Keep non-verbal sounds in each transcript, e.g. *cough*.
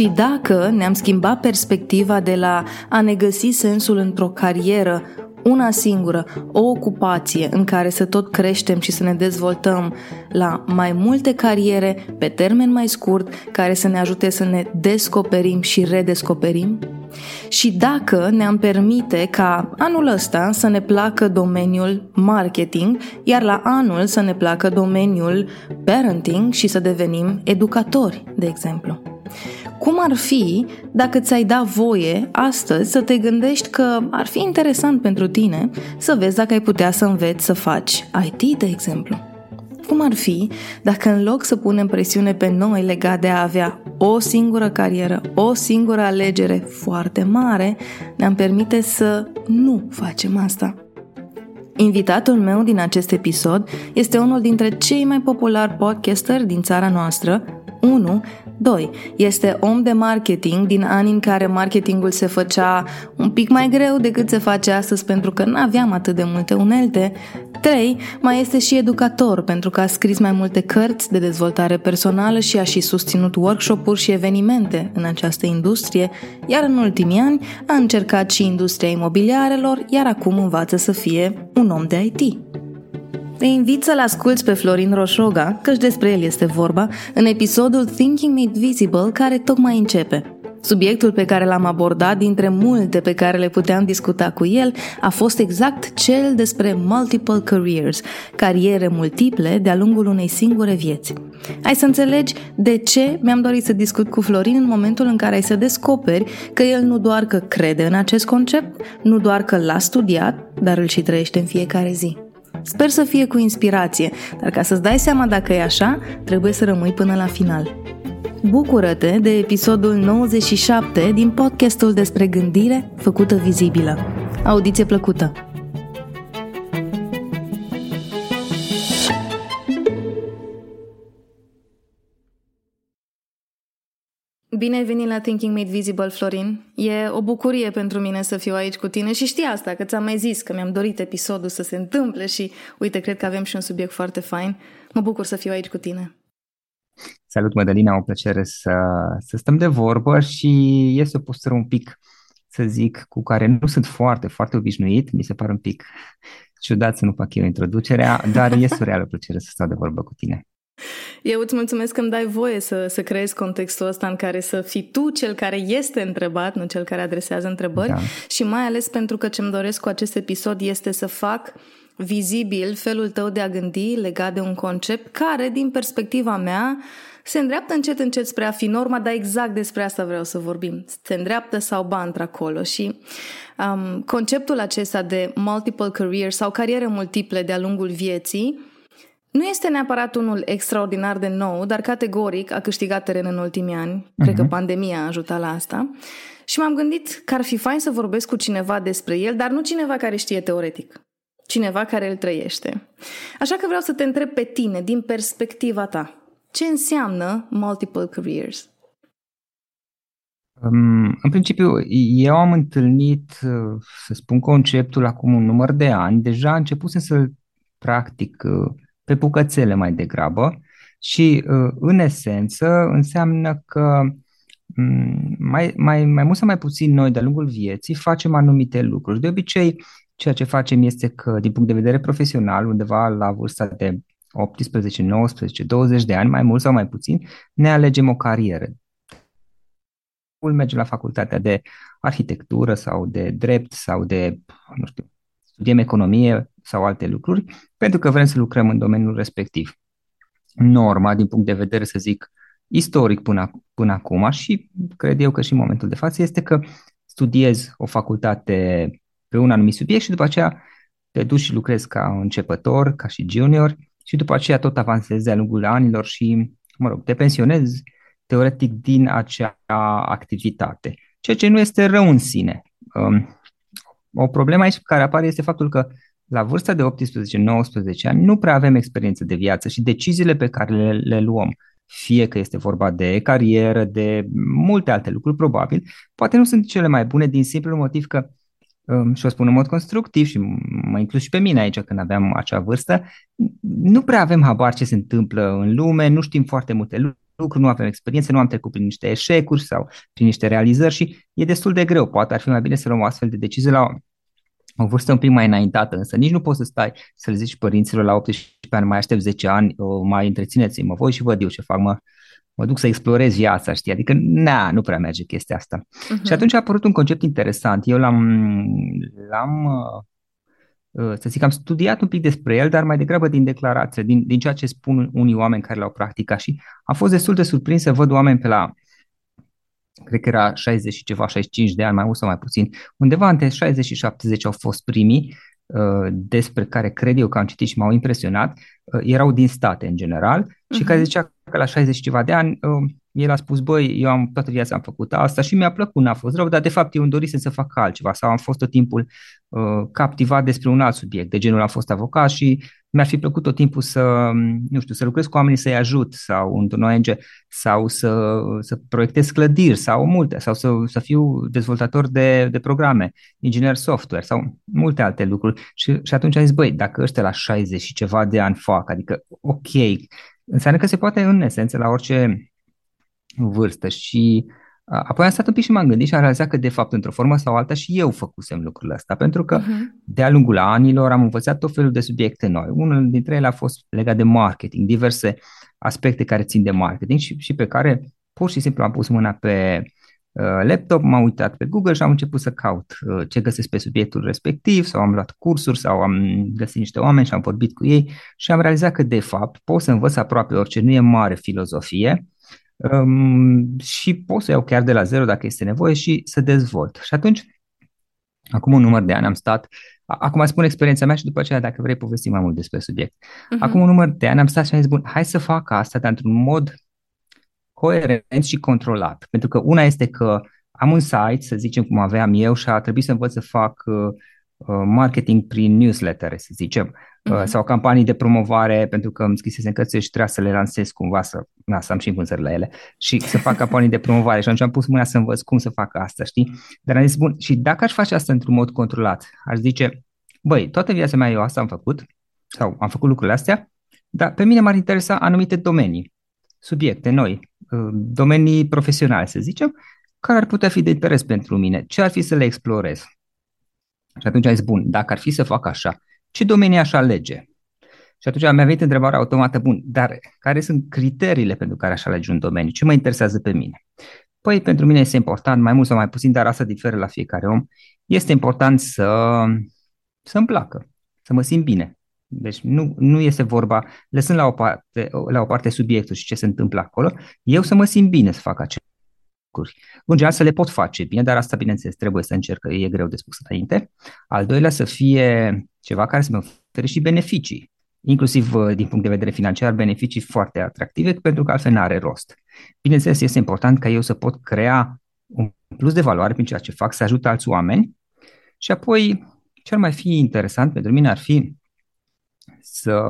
Și dacă ne-am schimbat perspectiva de la a ne găsi sensul într-o carieră, una singură, o ocupație în care să tot creștem și să ne dezvoltăm la mai multe cariere pe termen mai scurt care să ne ajute să ne descoperim și redescoperim? Și dacă ne-am permite ca anul ăsta să ne placă domeniul marketing, iar la anul să ne placă domeniul parenting și să devenim educatori, de exemplu. Cum ar fi dacă ți-ai da voie astăzi să te gândești că ar fi interesant pentru tine să vezi dacă ai putea să înveți să faci IT, de exemplu? Cum ar fi dacă în loc să punem presiune pe noi legat de a avea o singură carieră, o singură alegere foarte mare, ne-am permite să nu facem asta? Invitatul meu din acest episod este unul dintre cei mai populari podcasteri din țara noastră, 1. 2. Este om de marketing din anii în care marketingul se făcea un pic mai greu decât se face astăzi pentru că nu aveam atât de multe unelte. 3. Mai este și educator pentru că a scris mai multe cărți de dezvoltare personală și a și susținut workshop-uri și evenimente în această industrie, iar în ultimii ani a încercat și industria imobiliarelor, iar acum învață să fie un om de IT. Te invit să-l asculți pe Florin Roșoga, căci despre el este vorba, în episodul Thinking Made Visible, care tocmai începe. Subiectul pe care l-am abordat dintre multe pe care le puteam discuta cu el a fost exact cel despre multiple careers, cariere multiple de-a lungul unei singure vieți. Ai să înțelegi de ce mi-am dorit să discut cu Florin în momentul în care ai să descoperi că el nu doar că crede în acest concept, nu doar că l-a studiat, dar îl și trăiește în fiecare zi. Sper să fie cu inspirație, dar ca să-ți dai seama dacă e așa, trebuie să rămâi până la final. Bucură-te de episodul 97 din podcastul despre gândire făcută vizibilă. Audiție plăcută! Bine ai venit la Thinking Made Visible, Florin. E o bucurie pentru mine să fiu aici cu tine și știi asta, că ți-am mai zis că mi-am dorit episodul să se întâmple și uite, cred că avem și un subiect foarte fain. Mă bucur să fiu aici cu tine. Salut, Mădălina, o plăcere să, să stăm de vorbă și este o postură un pic, să zic, cu care nu sunt foarte, foarte obișnuit. Mi se pare un pic ciudat să nu fac eu introducerea, dar *laughs* este o reală plăcere să stau de vorbă cu tine. Eu îți mulțumesc că îmi dai voie să, să creezi contextul ăsta în care să fii tu cel care este întrebat, nu cel care adresează întrebări da. și mai ales pentru că ce-mi doresc cu acest episod este să fac vizibil felul tău de a gândi legat de un concept care, din perspectiva mea, se îndreaptă încet încet spre a fi norma, dar exact despre asta vreau să vorbim. Se îndreaptă sau ba într-acolo și um, conceptul acesta de multiple careers sau cariere multiple de-a lungul vieții nu este neapărat unul extraordinar de nou, dar categoric a câștigat teren în ultimii ani. Uh-huh. Cred că mhm. pandemia a ajutat la asta. Și m-am gândit că ar fi fain să vorbesc cu cineva despre el, dar nu cineva care știe teoretic. Cineva care îl trăiește. Așa că vreau să te întreb pe tine, din perspectiva ta, ce înseamnă multiple careers? Um, în principiu, eu am întâlnit, să spun, conceptul acum un număr de ani. Deja începusem să-l practic uh, pe bucățele mai degrabă și uh, în esență înseamnă că mm, mai, mai, mai mult sau mai puțin noi de-a lungul vieții facem anumite lucruri. De obicei, ceea ce facem este că, din punct de vedere profesional, undeva la vârsta de 18, 19, 20 de ani, mai mult sau mai puțin, ne alegem o carieră. Mergem la facultatea de arhitectură sau de drept sau de, nu știu, studiem economie sau alte lucruri, pentru că vrem să lucrăm în domeniul respectiv. Norma, din punct de vedere, să zic, istoric până, până acum și cred eu că și în momentul de față, este că studiezi o facultate pe un anumit subiect și după aceea te duci și lucrezi ca începător, ca și junior și după aceea tot avansezi de-a lungul anilor și, mă rog, te pensionezi teoretic din acea activitate, ceea ce nu este rău în sine. Um, o problemă aici care apare este faptul că la vârsta de 18-19 ani nu prea avem experiență de viață și deciziile pe care le, le luăm, fie că este vorba de carieră, de multe alte lucruri probabil, poate nu sunt cele mai bune din simplul motiv că um, și o spun în mod constructiv și mă inclus și pe mine aici când aveam acea vârstă, nu prea avem habar ce se întâmplă în lume, nu știm foarte multe lucruri, lucru, nu avem experiență, nu am trecut prin niște eșecuri sau prin niște realizări și e destul de greu. Poate ar fi mai bine să luăm o astfel de decizie la o vârstă un pic mai înaintată, însă nici nu poți să stai să le zici părinților la 18 ani, mai aștept 10 ani, mai întrețineți-mă voi și văd eu ce fac, mă, mă duc să explorez viața, știi? Adică, na, nu prea merge chestia asta. Uh-huh. Și atunci a apărut un concept interesant. Eu l-am, l-am uh, să zic, am studiat un pic despre el, dar mai degrabă din declarație, din, din ceea ce spun unii oameni care l-au practicat și am fost destul de surprins să văd oameni pe la cred că era 60 și ceva, 65 de ani, mai mult sau mai puțin, undeva între 60 și 70 au fost primii uh, despre care cred eu că am citit și m-au impresionat, uh, erau din state în general uh-huh. și care mhm. zicea că la 60 și ceva de ani uh, el a spus, băi, eu am toată viața am făcut asta și mi-a plăcut, n-a fost rău, dar de fapt eu îmi dorisem să fac altceva sau am fost tot timpul uh, captivat despre un alt subiect. De genul am fost avocat și mi-ar fi plăcut tot timpul să, nu știu, să lucrez cu oamenii să-i ajut sau într-un ONG sau să, să proiectez clădiri sau multe sau să, să fiu dezvoltator de, de programe, inginer software sau multe alte lucruri. Și, și atunci am zis, băi, dacă ăștia la 60 și ceva de ani fac, adică ok, înseamnă că se poate în esență la orice vârstă și apoi am stat un pic și m-am gândit și am realizat că de fapt într-o formă sau alta și eu făcusem lucrurile astea pentru că uh-huh. de-a lungul anilor am învățat tot felul de subiecte noi. Unul dintre ele a fost legat de marketing, diverse aspecte care țin de marketing și, și pe care pur și simplu am pus mâna pe uh, laptop, m-am uitat pe Google și am început să caut uh, ce găsesc pe subiectul respectiv sau am luat cursuri sau am găsit niște oameni și am vorbit cu ei și am realizat că de fapt pot să învăț aproape orice, nu e mare filozofie, um, și pot să iau chiar de la zero dacă este nevoie și să dezvolt. Și atunci, acum un număr de ani am stat, acum spun experiența mea și după aceea dacă vrei povesti mai mult despre subiect. Uh-huh. Acum un număr de ani am stat și am zis, bun, hai să fac asta, dar într-un mod coerent și controlat. Pentru că una este că am un site, să zicem cum aveam eu și a trebuit să învăț să fac uh, uh marketing prin newsletter, să zicem uh-huh. sau campanii de promovare, pentru că îmi scrisesem cărțile și trebuia să le lansez cumva, să, na, să am și vânzări la ele și să fac campanii de promovare și atunci am pus mâna să învăț cum să fac asta, știi? Dar am zis, bun, și dacă aș face asta într-un mod controlat, aș zice, băi, toată viața mea eu asta am făcut, sau am făcut lucrurile astea, dar pe mine m-ar interesa anumite domenii, subiecte noi, uh, domenii profesionale, să zicem, care ar putea fi de interes pentru mine, ce ar fi să le explorez. Și atunci ai zis, bun, dacă ar fi să fac așa, ce domenii aș alege? Și atunci mi-a venit întrebarea automată, bun, dar care sunt criteriile pentru care aș alege un domeniu? Ce mă interesează pe mine? Păi, pentru mine este important, mai mult sau mai puțin, dar asta diferă la fiecare om. Este important să, să-mi placă, să mă simt bine. Deci nu, nu este vorba, lăsând la o, parte, la o parte subiectul și ce se întâmplă acolo, eu să mă simt bine să fac acest lucruri. În general să le pot face bine, dar asta, bineînțeles, trebuie să încerc, e greu de spus înainte. Al doilea, să fie ceva care să mă ofere și beneficii, inclusiv uh, din punct de vedere financiar, beneficii foarte atractive, pentru că altfel nu are rost. Bineînțeles, este important ca eu să pot crea un plus de valoare prin ceea ce fac, să ajut alți oameni și apoi ce ar mai fi interesant pentru mine ar fi să,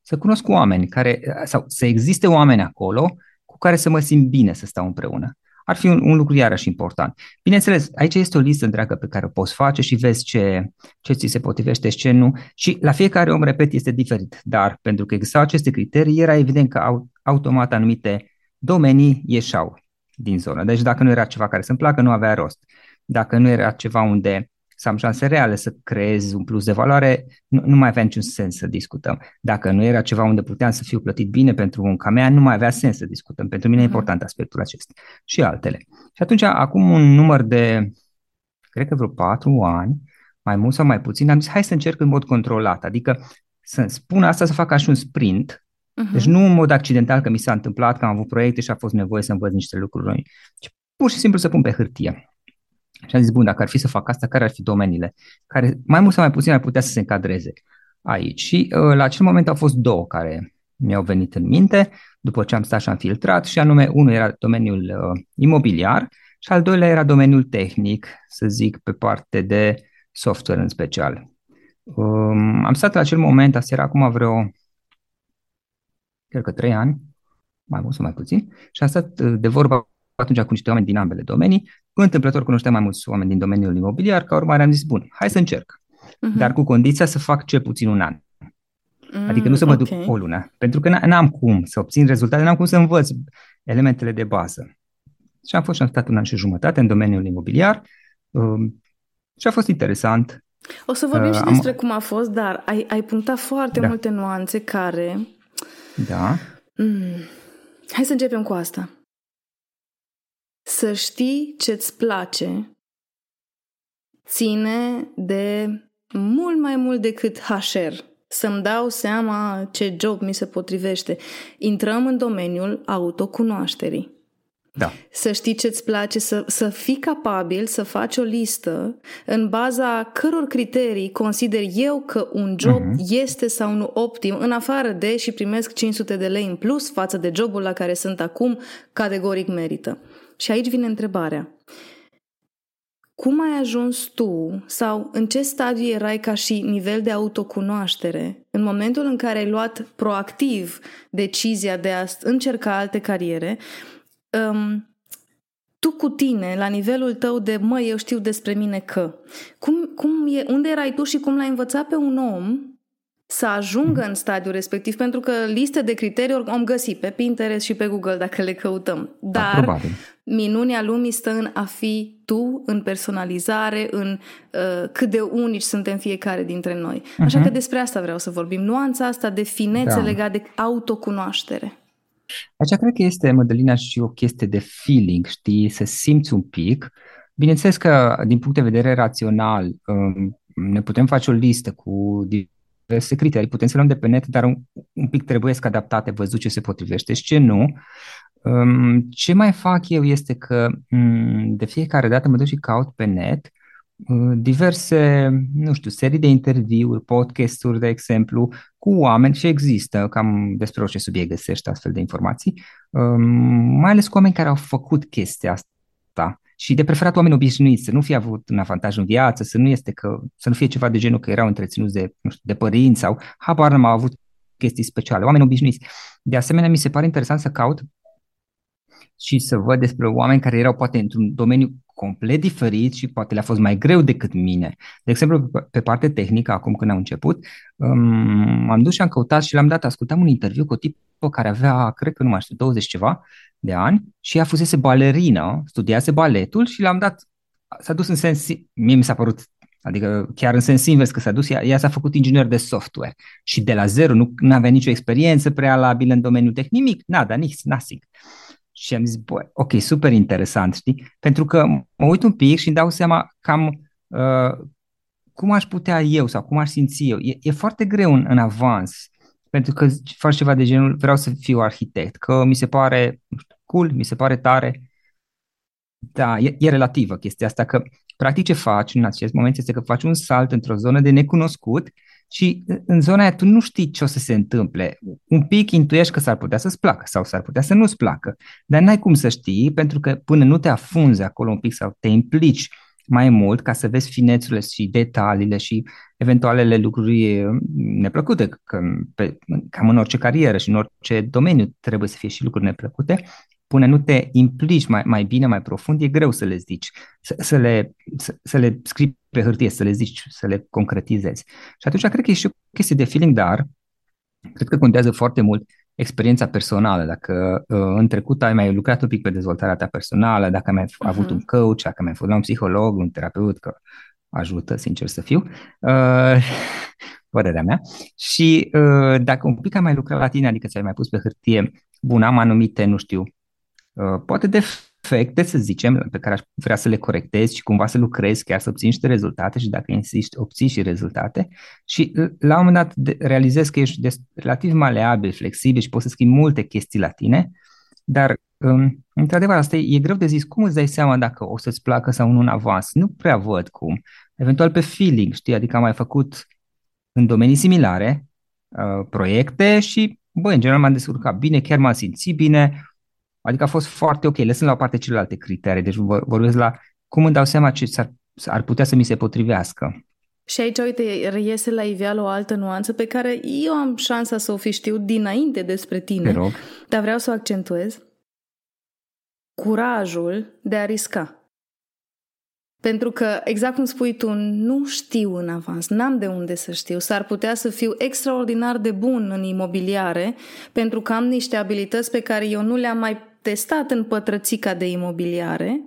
să cunosc oameni care, sau să existe oameni acolo cu care să mă simt bine să stau împreună ar fi un, un lucru iarăși important. Bineînțeles, aici este o listă întreagă pe care o poți face și vezi ce, ce ți se potrivește și ce nu. Și la fiecare om, repet, este diferit. Dar pentru că existau aceste criterii, era evident că au, automat anumite domenii ieșau din zonă. Deci dacă nu era ceva care să-mi placă, nu avea rost. Dacă nu era ceva unde să am șanse reale să creez un plus de valoare, nu, nu mai avea niciun sens să discutăm. Dacă nu era ceva unde puteam să fiu plătit bine pentru munca mea, nu mai avea sens să discutăm. Pentru mine e mhm. important aspectul acesta și altele. Și atunci, acum un număr de, cred că vreo patru ani, mai mult sau mai puțin, am zis, hai să încerc în mod controlat, adică să spun asta să fac așa un sprint, uh-huh. deci nu în mod accidental că mi s-a întâmplat, că am avut proiecte și a fost nevoie să învăț niște lucruri noi, ci pur și simplu să pun pe hârtie. Și am zis, bun, dacă ar fi să fac asta, care ar fi domeniile care mai mult sau mai puțin ar putea să se încadreze aici? Și uh, la acel moment au fost două care mi-au venit în minte, după ce am stat și am filtrat, și anume, unul era domeniul uh, imobiliar și al doilea era domeniul tehnic, să zic, pe parte de software în special. Um, am stat la acel moment, asta era acum vreo, cred că trei ani, mai mult sau mai puțin, și am stat uh, de vorba atunci cu niște oameni din ambele domenii. Întâmplător cunoșteam mai mulți oameni din domeniul imobiliar, ca urmare am zis, bun, hai să încerc, uh-huh. dar cu condiția să fac cel puțin un an. Mm, adică nu să mă okay. duc o lună, pentru că n-am cum să obțin rezultate, n-am cum să învăț elementele de bază. Și am fost și am stat un an și jumătate în domeniul imobiliar um, și a fost interesant. O să vorbim uh, și despre am... cum a fost, dar ai, ai punctat foarte da. multe nuanțe care... Da. Mm. Hai să începem cu asta. Să știi ce-ți place ține de mult mai mult decât HR. Să-mi dau seama ce job mi se potrivește. Intrăm în domeniul autocunoașterii. Da. Să știi ce-ți place, să, să fii capabil să faci o listă în baza căror criterii consider eu că un job uh-huh. este sau nu optim, în afară de și primesc 500 de lei în plus față de jobul la care sunt acum, categoric merită. Și aici vine întrebarea. Cum ai ajuns tu sau în ce stadiu erai ca și nivel de autocunoaștere în momentul în care ai luat proactiv decizia de a încerca alte cariere, um, tu cu tine, la nivelul tău de, mă, eu știu despre mine că, cum, cum e, unde erai tu și cum l-ai învățat pe un om să ajungă în stadiul respectiv, pentru că liste de criterii am găsit pe Pinterest și pe Google dacă le căutăm. Da, Dar da, minunea lumii stă în a fi tu, în personalizare, în uh, cât de unici suntem fiecare dintre noi. Așa uh-huh. că despre asta vreau să vorbim. Nuanța asta de finețe da. legată de autocunoaștere. Aici cred că este, Mădălina, și o chestie de feeling, știi, să simți un pic. Bineînțeles că, din punct de vedere rațional, um, ne putem face o listă cu diverse criterii, putem să luăm de pe net, dar un, un pic trebuie să adaptate, văzut ce se potrivește și ce nu. Um, ce mai fac eu este că um, de fiecare dată mă duc și caut pe net uh, diverse, nu știu, serii de interviuri, podcasturi, de exemplu, cu oameni și există, cam despre orice subiect găsești astfel de informații, um, mai ales cu oameni care au făcut chestia asta și de preferat oameni obișnuiți, să nu fie avut un avantaj în viață, să nu este că, să nu fie ceva de genul că erau întreținuți de, nu știu, de părinți sau habar nu au avut chestii speciale, oameni obișnuiți. De asemenea, mi se pare interesant să caut și să văd despre oameni care erau poate într-un domeniu complet diferit și poate le-a fost mai greu decât mine. De exemplu, pe partea tehnică, acum când am început, um, m-am dus și am căutat și l-am dat, ascultam un interviu cu o tipă care avea, cred că nu mai știu, 20 ceva de ani și ea fusese balerină, studiase baletul și l-am dat, s-a dus în sens, mie mi s-a părut Adică chiar în sens invers că s-a dus, ea, ea s-a făcut inginer de software și de la zero, nu avea nicio experiență prealabilă în domeniul tehnic, nimic, nada, nici, nothing. Și am zis, bă, ok, super interesant, știi? Pentru că mă uit un pic și îmi dau seama cam uh, cum aș putea eu sau cum aș simți eu. E, e foarte greu în, în avans, pentru că faci ceva de genul, vreau să fiu arhitect, că mi se pare cool, mi se pare tare. Da, e, e relativă chestia asta, că practic ce faci în acest moment este că faci un salt într-o zonă de necunoscut și în zona aia tu nu știi ce o să se întâmple. Un pic intuiești că s-ar putea să-ți placă sau s-ar putea să nu-ți placă, dar n-ai cum să știi pentru că până nu te afunzi acolo un pic sau te implici mai mult ca să vezi finețurile și detaliile și eventualele lucruri neplăcute, că pe, cam în orice carieră și în orice domeniu trebuie să fie și lucruri neplăcute, până nu te implici mai, mai bine, mai profund, e greu să le zici, să, să, le, să, să le scrii pe hârtie, să le zici, să le concretizezi. Și atunci cred că e și o chestie de feeling, dar cred că contează foarte mult experiența personală, dacă uh, în trecut ai mai lucrat un pic pe dezvoltarea ta personală, dacă ai mai uh-huh. avut un coach, dacă ai mai fost la un psiholog, un terapeut, că ajută, sincer să fiu, uh, *laughs* părerea mea, și uh, dacă un pic ai mai lucrat la tine, adică ți-ai mai pus pe hârtie, bun, am anumite, nu știu, uh, poate de defecte, să zicem, pe care aș vrea să le corectezi și cumva să lucrezi chiar să obții niște rezultate și dacă insisti, obții și rezultate și la un moment dat realizezi că ești relativ maleabil, flexibil și poți să schimbi multe chestii la tine, dar um, într-adevăr asta e, e greu de zis. Cum îți dai seama dacă o să-ți placă sau nu în avans? Nu prea văd cum. Eventual pe feeling, știi? Adică am mai făcut în domenii similare uh, proiecte și, bă, în general m-am descurcat bine, chiar m-am simțit bine, Adică a fost foarte ok, lăsând la o parte celelalte criterii. Deci vorbesc la cum îmi dau seama ce ar ar putea să mi se potrivească. Și aici, uite, reiese la iveală o altă nuanță pe care eu am șansa să o fi știut dinainte despre tine, rog. dar vreau să o accentuez. Curajul de a risca. Pentru că, exact cum spui tu, nu știu în avans, n-am de unde să știu. S-ar putea să fiu extraordinar de bun în imobiliare pentru că am niște abilități pe care eu nu le-am mai testat în pătrățica de imobiliare,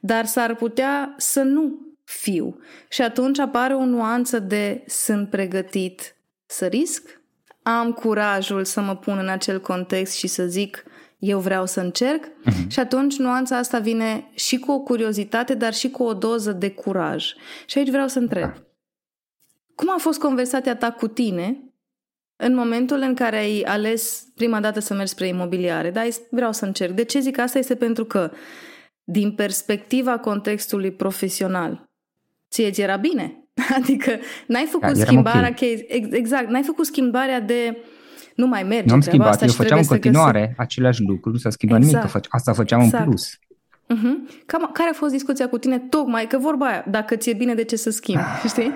dar s-ar putea să nu fiu. Și atunci apare o nuanță de sunt pregătit să risc, am curajul să mă pun în acel context și să zic eu vreau să încerc uh-huh. și atunci nuanța asta vine și cu o curiozitate, dar și cu o doză de curaj. Și aici vreau să întreb. Da. Cum a fost conversația ta cu tine în momentul în care ai ales prima dată să mergi spre imobiliare? Da, vreau să încerc. De ce zic asta? Este pentru că din perspectiva contextului profesional, ție ți era bine. *laughs* Adică n-ai făcut da, schimbarea, okay. exact, n-ai făcut schimbarea de nu mai merge. Nu am schimbat, asta eu făceam în continuare găsi... aceleași lucruri, nu s-a schimbat exact. nimic, asta făceam exact. în plus. Uh-huh. Cam, care a fost discuția cu tine tocmai, că vorba aia, dacă ți-e bine, de ce să schimbi, ah, *sighs* știi?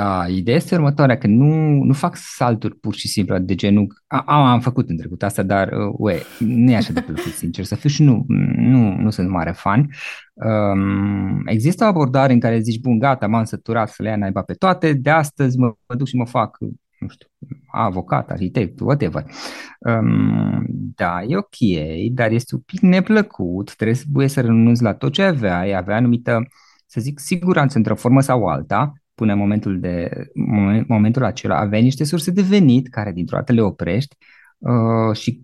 Da, ideea este următoarea, că nu, nu fac salturi pur și simplu de genul, a, am făcut în trecut asta, dar uh, ue, nu e așa de plăcut, sincer să fiu și nu, nu, nu sunt mare fan. Um, există o abordare în care zici, bun, gata, m-am săturat să le ia naiba pe toate, de astăzi mă, mă duc și mă fac nu știu, avocat, arhitect, whatever. Um, da, e ok, dar este un pic neplăcut, trebuie să renunți la tot ce aveai, avea anumită, să zic, siguranță într-o formă sau alta, până în momentul, de, moment, momentul acela, aveai niște surse de venit care dintr-o dată le oprești uh, și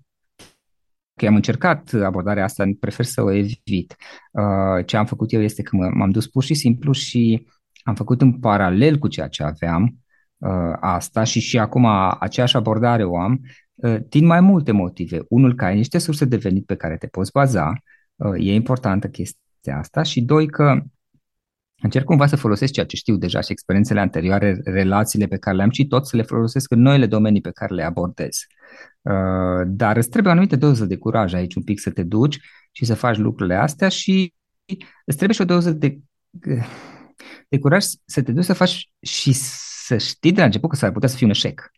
că am încercat abordarea asta, prefer să o evit. Uh, ce am făcut eu este că m-am dus pur și simplu și am făcut în paralel cu ceea ce aveam, uh, asta și și acum aceeași abordare o am uh, din mai multe motive. Unul, că ai niște surse de venit pe care te poți baza, uh, e importantă chestia asta și doi, că încerc cumva să folosesc ceea ce știu deja și experiențele anterioare, relațiile pe care le-am și tot să le folosesc în noile domenii pe care le abordez. Uh, dar îți trebuie o anumită doză de curaj aici un pic să te duci și să faci lucrurile astea și îți trebuie și o doză de, de curaj să te duci să faci și să știi de la început că s-ar putea să fie un eșec.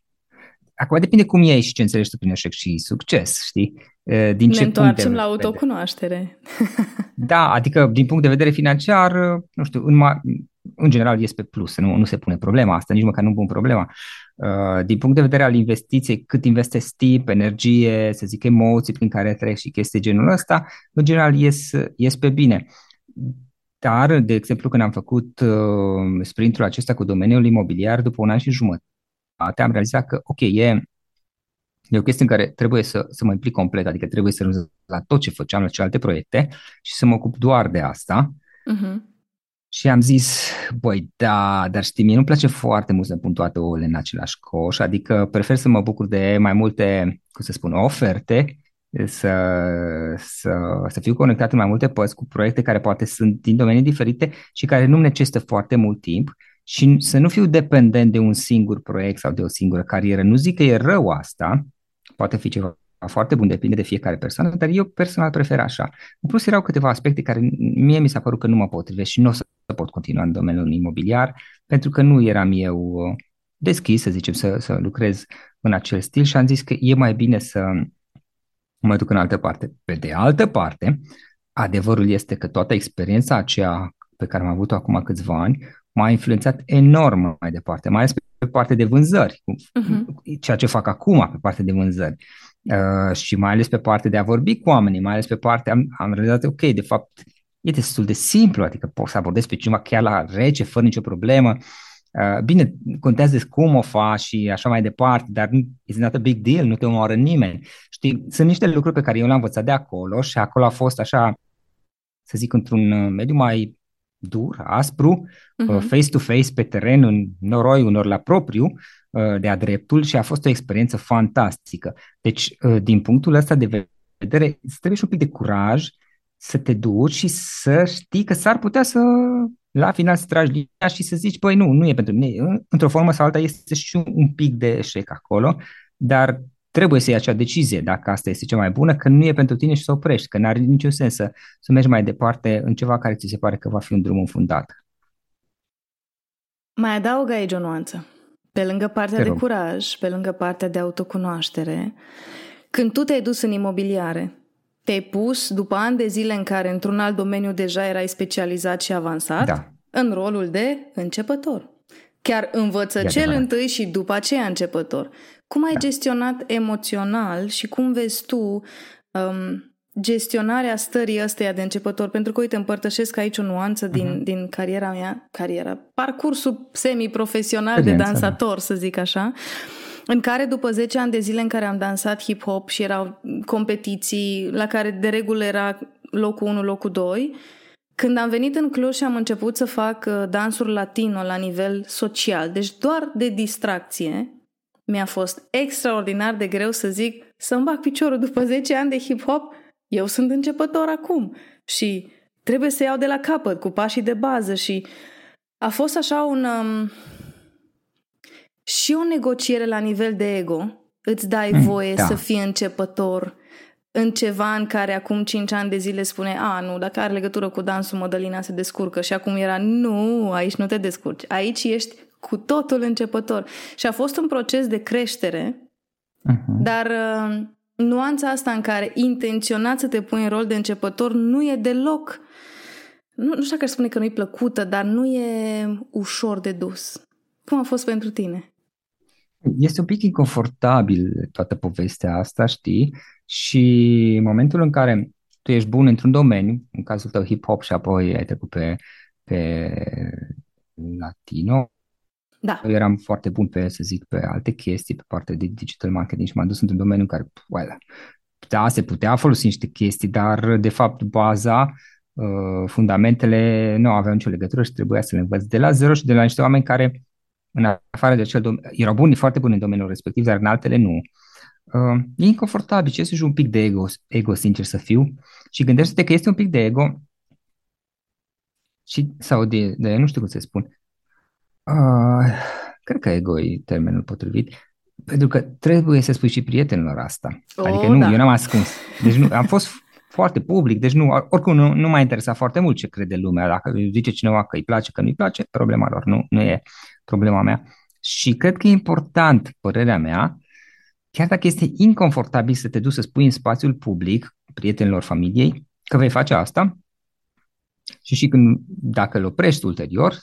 Acum depinde cum iei și ce înțelegi tu prin eșec și succes, știi? Din ne ce întoarcem la autocunoaștere. *laughs* Da, adică din punct de vedere financiar, nu știu, în, ma- în general este pe plus, nu, nu se pune problema asta, nici măcar nu pun problema. Din punct de vedere al investiției, cât investezi timp, energie, să zic emoții prin care treci și chestii genul ăsta, în general ies, ies pe bine. Dar, de exemplu, când am făcut uh, sprintul acesta cu domeniul imobiliar, după un an și jumătate, am realizat că, ok, e, e o chestie în care trebuie să, să mă implic complet, adică trebuie să renunț la tot ce făceam, la celelalte proiecte și să mă ocup doar de asta. Uh-huh. Și am zis, băi, da, dar știi, mie nu-mi place foarte mult să pun toate ouăle în același coș, adică prefer să mă bucur de mai multe, cum să spun, oferte să, să, să fiu conectat în mai multe părți cu proiecte care poate sunt din domenii diferite și care nu necesită foarte mult timp și să nu fiu dependent de un singur proiect sau de o singură carieră. Nu zic că e rău asta, poate fi ceva foarte bun, depinde de fiecare persoană, dar eu personal prefer așa. În plus erau câteva aspecte care mie mi s-a părut că nu mă potrivesc și nu o să pot continua în domeniul imobiliar, pentru că nu eram eu deschis, să zicem, să, să lucrez în acel stil și am zis că e mai bine să mă duc în altă parte. Pe de altă parte, adevărul este că toată experiența aceea pe care am avut-o acum câțiva ani m-a influențat enorm mai departe, mai ales pe partea de vânzări, uh-huh. ceea ce fac acum pe partea de vânzări. Uh, și mai ales pe partea de a vorbi cu oamenii, mai ales pe partea, am, am realizat, ok, de fapt, e destul de simplu, adică poți să abordezi pe cineva chiar la rece, fără nicio problemă. Uh, Uh, bine, contează cum o faci și așa mai departe, dar nu este not a big deal, nu te omoară nimeni. Știi, sunt niște lucruri pe care eu le-am învățat de acolo și acolo a fost așa, să zic, într-un uh, mediu mai dur, aspru, uh-huh. face-to-face pe teren, în noroi, unor la propriu, uh, de-a dreptul și a fost o experiență fantastică. Deci, din punctul ăsta de vedere, îți trebuie și un pic de curaj să te duci și să știi că s-ar putea să la final să tragi linia și să zici, păi nu, nu e pentru mine. Într-o formă sau alta este și un pic de eșec acolo, dar trebuie să iei acea decizie dacă asta este cea mai bună, că nu e pentru tine și să oprești, că n-are niciun sens să, să mergi mai departe în ceva care ți se pare că va fi un drum înfundat. Mai adaugă aici o nuanță. Pe lângă partea de curaj, pe lângă partea de autocunoaștere, când tu te-ai dus în imobiliare, te-ai pus după ani de zile în care într-un alt domeniu deja erai specializat și avansat da. în rolul de începător. Chiar învăță cel adevărat. întâi și după aceea începător. Cum ai da. gestionat emoțional și cum vezi tu um, gestionarea stării ăsteia de începător, pentru că, uite, împărtășesc aici o nuanță din, uh-huh. din cariera mea, cariera, parcursul semi-profesional de dansator, să zic așa, în care după 10 ani de zile în care am dansat hip-hop și erau competiții la care de regulă era locul 1, locul 2, când am venit în Cluj și am început să fac uh, dansuri latino la nivel social, deci doar de distracție, mi-a fost extraordinar de greu să zic să-mi bag piciorul după 10 ani de hip-hop, eu sunt începător acum și trebuie să iau de la capăt cu pașii de bază și a fost așa un... Um, și o negociere la nivel de ego. Îți dai mm, voie da. să fii începător în ceva în care acum 5 ani de zile spune a, nu, dacă are legătură cu dansul, Mădălina se descurcă și acum era, nu, aici nu te descurci, aici ești cu totul începător. Și a fost un proces de creștere, uh-huh. dar uh, nuanța asta în care intenționat să te pui în rol de începător nu e deloc, nu, nu știu dacă aș spune că nu e plăcută, dar nu e ușor de dus. Cum a fost pentru tine? Este un pic inconfortabil toată povestea asta, știi? Și în momentul în care tu ești bun într-un domeniu, în cazul tău hip-hop și apoi ai trecut pe, pe latino, da. Eu eram foarte bun pe, să zic, pe alte chestii, pe partea de digital marketing și m-am dus într-un domeniu în care, well, da, se putea folosi niște chestii, dar de fapt baza, uh, fundamentele nu aveau nicio legătură și trebuia să le învăț de la zero și de la niște oameni care, în afară de acel domeniu, erau buni, foarte buni în domeniul respectiv, dar în altele nu. Uh, e inconfortabil și este un pic de ego, ego, sincer să fiu, și gândește-te că este un pic de ego și, sau de, de nu știu cum să spun, Uh, cred că ego e termenul potrivit. Pentru că trebuie să spui și prietenilor asta. Oh, adică nu, da. eu n-am ascuns. Deci nu, am fost foarte public, deci nu, oricum nu, nu m-a interesat foarte mult ce crede lumea. Dacă zice cineva că îi place, că nu-i place, problema lor, nu, nu e problema mea. Și cred că e important, părerea mea, chiar dacă este inconfortabil să te duci să spui în spațiul public, prietenilor familiei, că vei face asta, și și când, dacă îl oprești ulterior,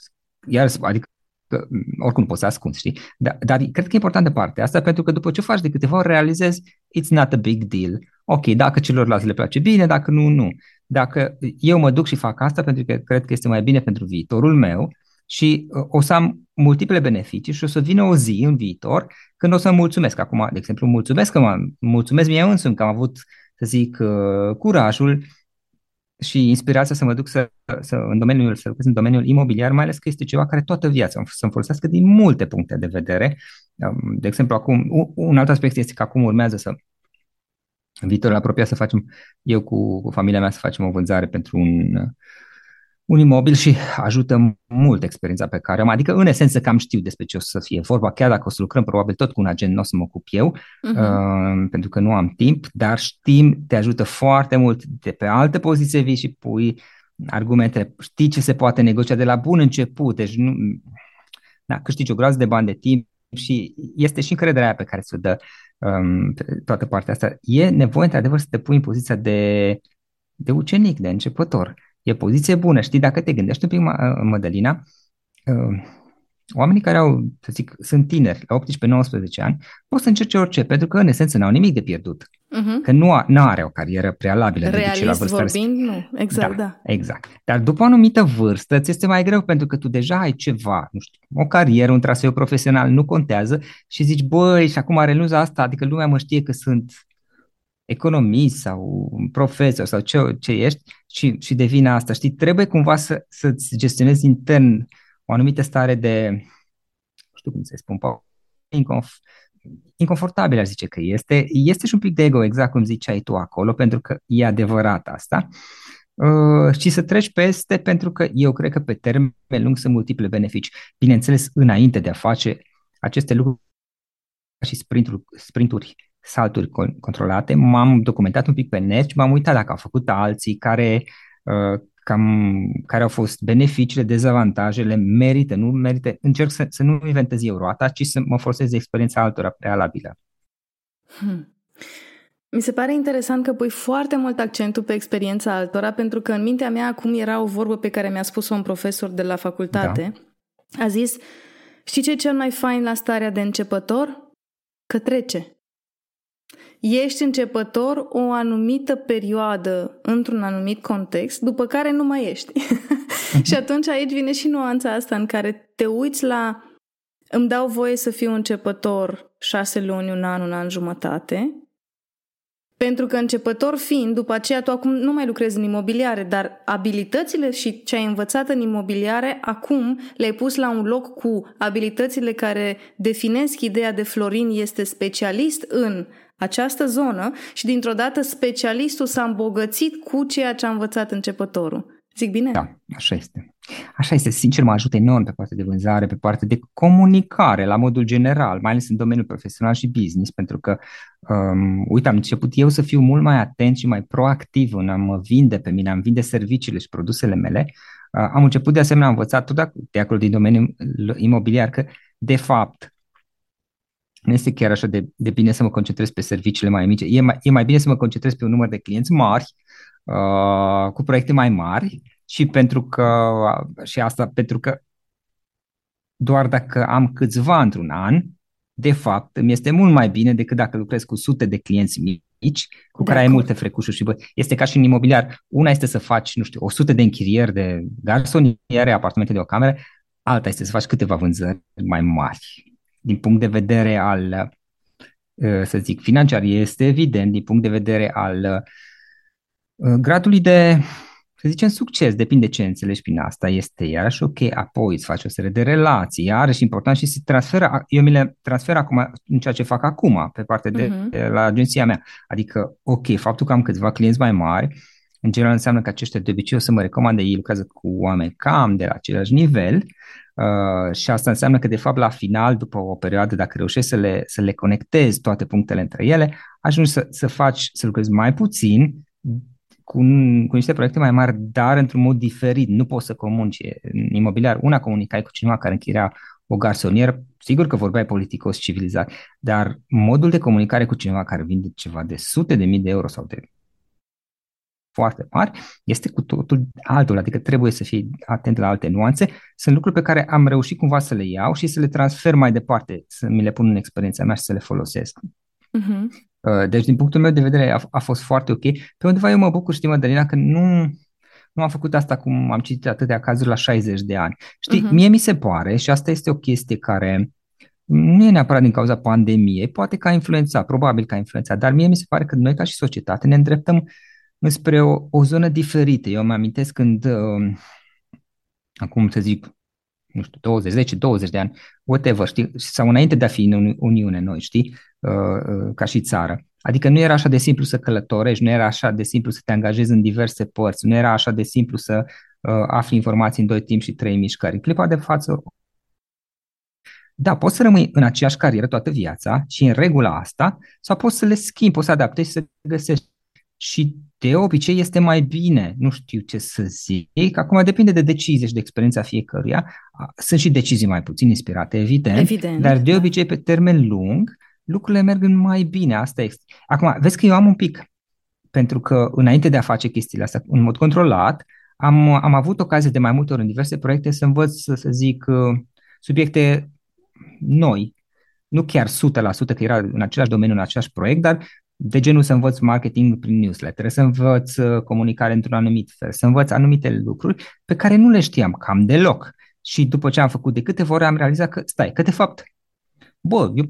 iar, adică că oricum nu poți să ascunzi, știi? Dar, dar cred că e importantă partea asta pentru că după ce faci de câteva ori realizezi it's not a big deal. Ok, dacă celorlalți le place bine, dacă nu, nu. Dacă eu mă duc și fac asta pentru că cred că este mai bine pentru viitorul meu și uh, o să am multiple beneficii și o să vină o zi în viitor când o să mulțumesc. Acum, de exemplu, mulțumesc că mă mulțumesc mie însumi că am avut, să zic, uh, curajul și inspirația să mă duc să, să, în domeniul, să lucrez în domeniul imobiliar, mai ales că este ceva care toată viața să-mi folosească din multe puncte de vedere. Um, de exemplu, acum, un alt aspect este că acum urmează să în viitorul apropiat să facem, eu cu, cu familia mea să facem o vânzare pentru un un imobil și ajută mult experiența pe care am, adică în esență cam știu despre ce o să fie vorba, chiar dacă o să lucrăm probabil tot cu un agent, nu o să mă ocup eu, uh-huh. uh, pentru că nu am timp, dar știm, te ajută foarte mult de pe alte poziții vii și pui argumente, știi ce se poate negocia de la bun început, deci nu, da, câștigi o groază de bani de timp și este și încrederea aia pe care ți-o dă um, toată partea asta. E nevoie într-adevăr să te pui în poziția de, de ucenic, de începător E poziție bună, știi, dacă te gândești un pic, Mădălina, uh, oamenii care au, să zic, sunt tineri, la 18-19 ani, pot să încerce orice, pentru că în esență n-au nimic de pierdut. Uh-huh. Că nu, a, nu are o carieră prealabilă. Realist de la vârstă vorbind, nu. Exact, da, da. Exact. Dar după o anumită vârstă, ți este mai greu pentru că tu deja ai ceva, nu știu, o carieră, un traseu profesional, nu contează și zici, băi, și acum renuza asta, adică lumea mă știe că sunt economist sau profesor sau ce, ce ești și, și devine asta. Știi, trebuie cumva să, să-ți gestionezi intern o anumită stare de, nu știu cum să spun, inconf, inconfortabil, aș zice că este. Este și un pic de ego, exact cum ziceai tu acolo, pentru că e adevărat asta. Uh, și să treci peste, pentru că eu cred că pe termen lung sunt multiple beneficii. Bineînțeles, înainte de a face aceste lucruri și sprinturi, sprinturi salturi controlate, m-am documentat un pic pe net și m-am uitat dacă au făcut alții care, uh, cam, care au fost beneficiile, dezavantajele, merită, nu merită. Încerc să, să nu inventez eu roata, ci să mă folosesc de experiența altora prealabilă. Hmm. Mi se pare interesant că pui foarte mult accentul pe experiența altora, pentru că în mintea mea acum era o vorbă pe care mi-a spus-o un profesor de la facultate. Da. A zis, știi ce e cel mai fain la starea de începător? Că trece. Ești începător o anumită perioadă într-un anumit context, după care nu mai ești. *laughs* și atunci aici vine și nuanța asta în care te uiți la îmi dau voie să fiu începător șase luni, un an, un an jumătate, pentru că începător fiind, după aceea tu acum nu mai lucrezi în imobiliare, dar abilitățile și ce ai învățat în imobiliare, acum le-ai pus la un loc cu abilitățile care definesc ideea de Florin este specialist în această zonă și dintr-o dată specialistul s-a îmbogățit cu ceea ce a învățat începătorul. Zic bine? Da, așa este. Așa este, sincer, mă ajută enorm pe partea de vânzare, pe partea de comunicare, la modul general, mai ales în domeniul profesional și business, pentru că, um, uite, am început eu să fiu mult mai atent și mai proactiv în a mă vinde pe mine, am vinde serviciile și produsele mele. Uh, am început de asemenea, am învățat tot de acolo din domeniul imobiliar că, de fapt, nu este chiar așa de, de bine să mă concentrez pe serviciile mai mici. E mai, e mai bine să mă concentrez pe un număr de clienți mari, uh, cu proiecte mai mari și pentru că, și asta pentru că doar dacă am câțiva într-un an, de fapt, îmi este mult mai bine decât dacă lucrez cu sute de clienți mici, cu de care acord. ai multe frecușuri și bă, este ca și în imobiliar. Una este să faci, nu știu, 100 de închirieri de garsoniere, apartamente de o cameră, alta este să faci câteva vânzări mai mari. Din punct de vedere al, să zic, financiar, este evident, din punct de vedere al gradului de să zicem, succes, depinde ce înțelegi prin asta, este iarăși ok, apoi îți faci o serie de relații, iarăși important și se transferă, eu mi le transfer acum în ceea ce fac acum, pe partea de, uh-huh. la agenția mea. Adică, ok, faptul că am câțiva clienți mai mari, în general înseamnă că aceștia de obicei o să mă recomande, ei lucrează cu oameni cam de la același nivel uh, și asta înseamnă că de fapt la final, după o perioadă, dacă reușești să le, să le conectezi toate punctele între ele, ajungi să, să faci, să lucrezi mai puțin, cu, cu niște proiecte mai mari, dar într-un mod diferit. Nu poți să comunici în imobiliar. Una comunicai cu cineva care închiria o garsonieră, sigur că vorbeai politicos civilizat, dar modul de comunicare cu cineva care vinde ceva de sute de mii de euro sau de foarte mari, este cu totul altul, adică trebuie să fii atent la alte nuanțe. Sunt lucruri pe care am reușit cumva să le iau și să le transfer mai departe, să mi le pun în experiența mea și să le folosesc. Uh-huh. Uh, deci, din punctul meu de vedere, a, a fost foarte ok. Pe undeva eu mă bucur, știi, Madalina, că nu, nu am făcut asta cum am citit atâtea cazuri la 60 de ani. Știi, uh-huh. mie mi se pare, și asta este o chestie care nu e neapărat din cauza pandemiei, poate că a influențat, probabil că a influențat, dar mie mi se pare că noi ca și societate ne îndreptăm spre o, o zonă diferită. Eu mă amintesc când, uh, acum să zic, nu știu, 20, 10, 20 de ani, whatever, știi, sau înainte de a fi în Uniune noi, știi, uh, uh, ca și țară. Adică nu era așa de simplu să călătorești, nu era așa de simplu să te angajezi în diverse părți, nu era așa de simplu să uh, afli informații în doi timp și trei mișcări. În clipa de față, da, poți să rămâi în aceeași carieră toată viața și în regula asta, sau poți să le schimbi, poți să adaptezi, să găsești și de obicei este mai bine, nu știu ce să zic, acum depinde de decizie și de experiența fiecăruia, sunt și decizii mai puțin inspirate, evident, evident dar de da. obicei pe termen lung lucrurile merg mai bine, asta este. Acum, vezi că eu am un pic, pentru că înainte de a face chestiile astea în mod controlat, am, am avut ocazie de mai multe ori în diverse proiecte să învăț, să, să zic, uh, subiecte noi, nu chiar 100% că era în același domeniu, în același proiect, dar de genul să învăț marketing prin newsletter, să învăț uh, comunicare într-un anumit fel, să învăț anumite lucruri pe care nu le știam cam deloc. Și după ce am făcut de câteva ori am realizat că, stai, că de fapt, bă, eu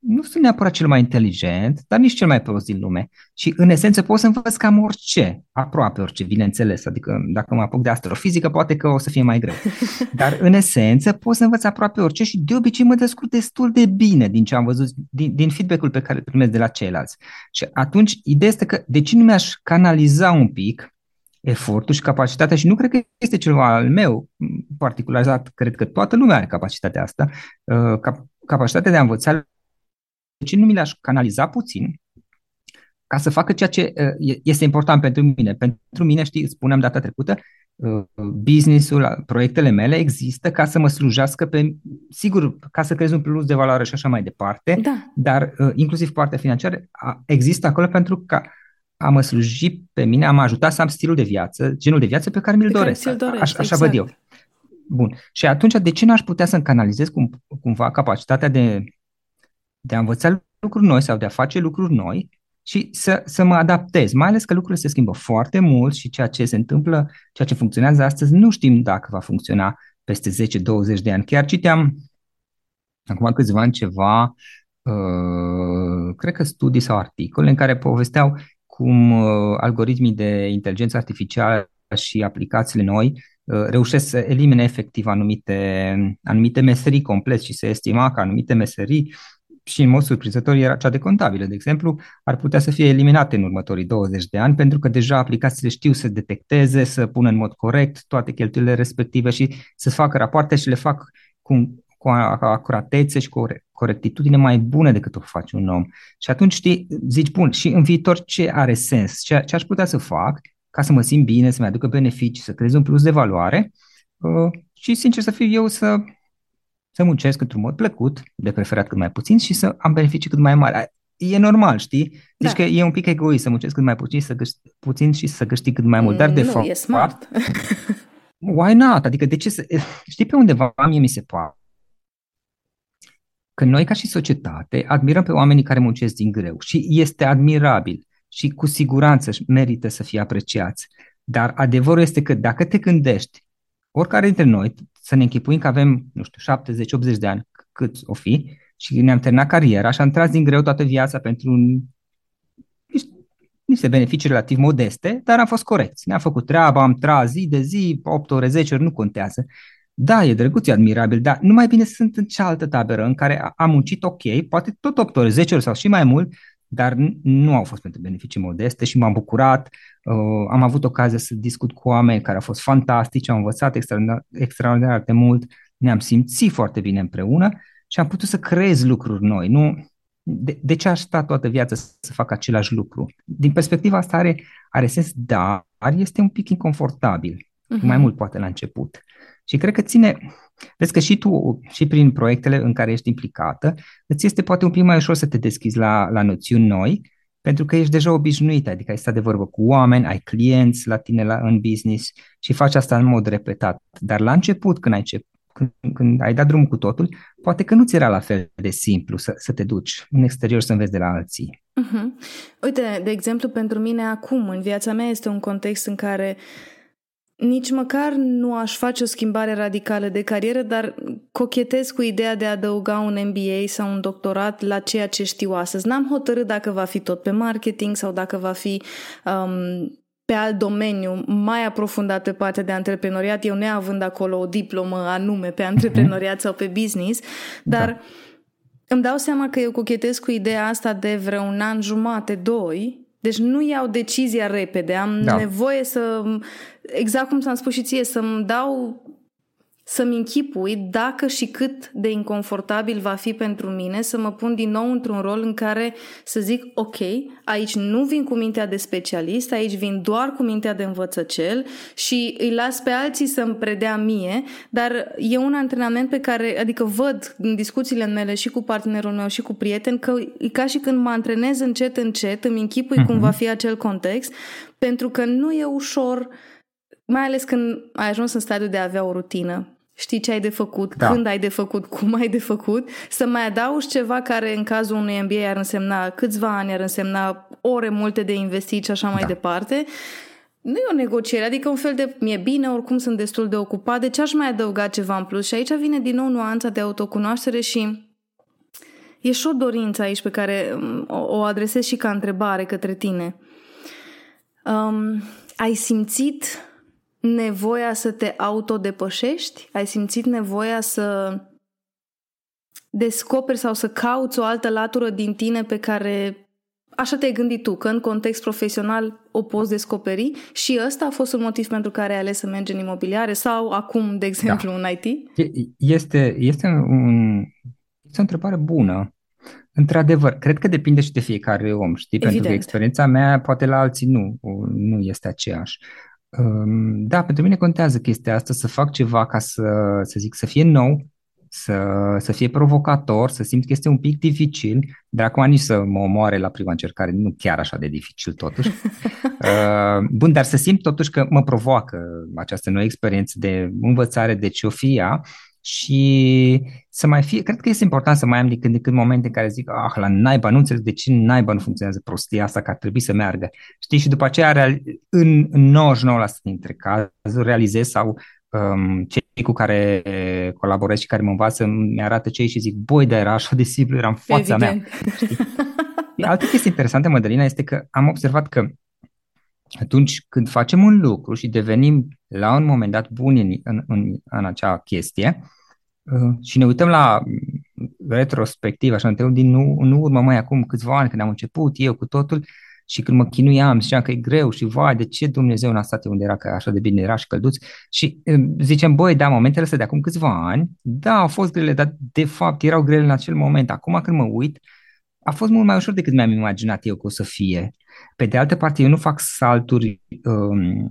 nu sunt neapărat cel mai inteligent, dar nici cel mai prost din lume. Și în esență pot să învăț cam orice, aproape orice, bineînțeles. Adică dacă mă apuc de astrofizică, poate că o să fie mai greu. *laughs* Dar în esență pot să învăț aproape orice și de obicei mă descurc destul de bine din ce am văzut, din, din feedback-ul pe care îl primesc de la ceilalți. Și atunci ideea este că de ce nu mi-aș canaliza un pic efortul și capacitatea și nu cred că este ceva al meu particularizat, cred că toată lumea are capacitatea asta, uh, capacitatea de a învăța de ce nu mi le-aș canaliza puțin ca să facă ceea ce uh, este important pentru mine? Pentru mine, știi, spuneam data trecută, uh, businessul, proiectele mele există ca să mă slujească pe, sigur, ca să crezi un plus de valoare și așa mai departe, da. dar uh, inclusiv partea financiară există acolo pentru că a mă sluji pe mine, a mă ajuta să am stilul de viață, genul de viață pe care mi-l pe doresc. Care dorești, așa, așa exact. văd eu. Bun. Și atunci, de ce n-aș putea să-mi canalizez cum, cumva capacitatea de de a învăța lucruri noi sau de a face lucruri noi și să, să mă adaptez, mai ales că lucrurile se schimbă foarte mult și ceea ce se întâmplă, ceea ce funcționează astăzi, nu știm dacă va funcționa peste 10-20 de ani. Chiar citeam acum câțiva ani ceva, uh, cred că studii sau articole în care povesteau cum uh, algoritmii de inteligență artificială și aplicațiile noi uh, reușesc să elimine efectiv anumite, anumite meserii complet și se estima că anumite meserii și în mod surprinzător era cea de contabilă, de exemplu, ar putea să fie eliminate în următorii 20 de ani pentru că deja aplicațiile știu să detecteze, să pună în mod corect toate cheltuielile respective și să facă rapoarte și le fac cu, cu acuratețe și cu o corectitudine mai bună decât o face un om. Și atunci știi, zici, bun, și în viitor ce are sens? Ce, ce aș putea să fac ca să mă simt bine, să-mi aducă beneficii, să creez un plus de valoare uh, și, sincer să fiu eu, să să muncesc într-un mod plăcut, de preferat cât mai puțin și să am beneficii cât mai mari. E normal, știi? Deci da. că e un pic egoist să muncesc cât mai puțin, să găști, puțin și să câștig cât mai mult, dar de nu, fapt... e smart. *laughs* Why not? Adică de ce să... Știi pe undeva mie mi se pare că noi ca și societate admirăm pe oamenii care muncesc din greu și este admirabil și cu siguranță merită să fie apreciați. Dar adevărul este că dacă te gândești, oricare dintre noi, să ne închipuim că avem, nu știu, 70-80 de ani, cât o fi, și ne-am terminat cariera și am tras din greu toată viața pentru un, niște, niște beneficii relativ modeste, dar am fost corecți. Ne-am făcut treaba, am tras zi de zi, 8 ore, 10 ori, nu contează. Da, e drăguț, e admirabil, dar nu mai bine sunt în cealaltă tabără în care am muncit ok, poate tot 8 ore, 10 ori sau și mai mult, dar nu au fost pentru beneficii modeste și m-am bucurat. Uh, am avut ocazia să discut cu oameni care au fost fantastici, am învățat extraordinar, extraordinar de mult, ne-am simțit foarte bine împreună și am putut să creez lucruri noi. Nu, de, de ce aș sta toată viața să fac același lucru? Din perspectiva asta are, are sens, dar este un pic inconfortabil, uh-huh. mai mult poate la început. Și cred că ține, vezi că și tu, și prin proiectele în care ești implicată, îți este poate un pic mai ușor să te deschizi la, la noțiuni noi, pentru că ești deja obișnuit, adică ai stat de vorbă cu oameni, ai clienți la tine la, în business și faci asta în mod repetat. Dar la început, când ai, când, când ai dat drumul cu totul, poate că nu ți era la fel de simplu să, să te duci în exterior să înveți de la alții. Uh-huh. Uite, de exemplu, pentru mine acum, în viața mea, este un context în care nici măcar nu aș face o schimbare radicală de carieră, dar cochetez cu ideea de a adăuga un MBA sau un doctorat la ceea ce știu astăzi. N-am hotărât dacă va fi tot pe marketing sau dacă va fi um, pe alt domeniu mai aprofundat pe partea de antreprenoriat, eu neavând acolo o diplomă anume pe antreprenoriat sau pe business, dar da. îmi dau seama că eu cochetez cu ideea asta de vreun an jumate, doi, deci nu iau decizia repede, am da. nevoie să, exact cum ți-am spus și ție, să-mi dau să-mi închipui dacă și cât de inconfortabil va fi pentru mine să mă pun din nou într-un rol în care să zic, ok, aici nu vin cu mintea de specialist, aici vin doar cu mintea de învățăcel și îi las pe alții să-mi predea mie, dar e un antrenament pe care, adică văd în discuțiile mele și cu partenerul meu și cu prieteni că e ca și când mă antrenez încet, încet, îmi închipui uh-huh. cum va fi acel context, pentru că nu e ușor mai ales când ai ajuns în stadiul de a avea o rutină știi ce ai de făcut, da. când ai de făcut, *laughs* cum ai de făcut, să mai adaugi ceva care în cazul unui MBA ar însemna câțiva ani, ar însemna ore multe de investit și așa mai da. departe. Nu e o negociere, adică un fel de mi-e bine, oricum sunt destul de ocupat, de ce aș mai adăuga ceva în plus? Și aici vine din nou nuanța de autocunoaștere și e și o dorință aici pe care um, o, o adresez și ca întrebare către tine. Um, ai simțit nevoia să te autodepășești? Ai simțit nevoia să descoperi sau să cauți o altă latură din tine pe care așa te-ai gândit tu, că în context profesional o poți descoperi și ăsta a fost un motiv pentru care ai ales să mergi în imobiliare sau acum, de exemplu, da. în IT? Este, este, un, este o întrebare bună. Într-adevăr, cred că depinde și de fiecare om, știi? Evident. Pentru că experiența mea poate la alții nu, nu este aceeași. Da, pentru mine contează chestia asta, să fac ceva ca să, să zic, să fie nou, să, să fie provocator, să simt că este un pic dificil, dar acum nici să mă omoare la prima încercare, nu chiar așa de dificil totuși. *laughs* Bun, dar să simt totuși că mă provoacă această nouă experiență de învățare, de ce o fi ea și să mai fie, cred că este important să mai am de când în când momente în care zic, ah, la naiba, nu înțeleg de ce naiba nu funcționează prostia asta, că ar trebui să meargă. Știi, și după aceea, în 99% dintre cazuri, realizez sau um, cei cu care colaborez și care mă învață mi arată cei și zic, boi, dar era așa de simplu, era în fața Evident. mea. Știi? Altă chestie interesantă, Mădălina, este că am observat că atunci când facem un lucru și devenim la un moment dat buni în, în, în, în acea chestie uh, și ne uităm la retrospectiv, așa, ne uităm din nu, în urmă mai acum câțiva ani când am început eu cu totul și când mă chinuiam, ziceam că e greu și vai, de ce Dumnezeu n-a stat unde era, că așa de bine era și călduț și uh, zicem, băi, da, momentele astea de acum câțiva ani, da, au fost grele, dar de fapt erau grele în acel moment. Acum când mă uit, a fost mult mai ușor decât mi-am imaginat eu că o să fie. Pe de altă parte, eu nu fac salturi um,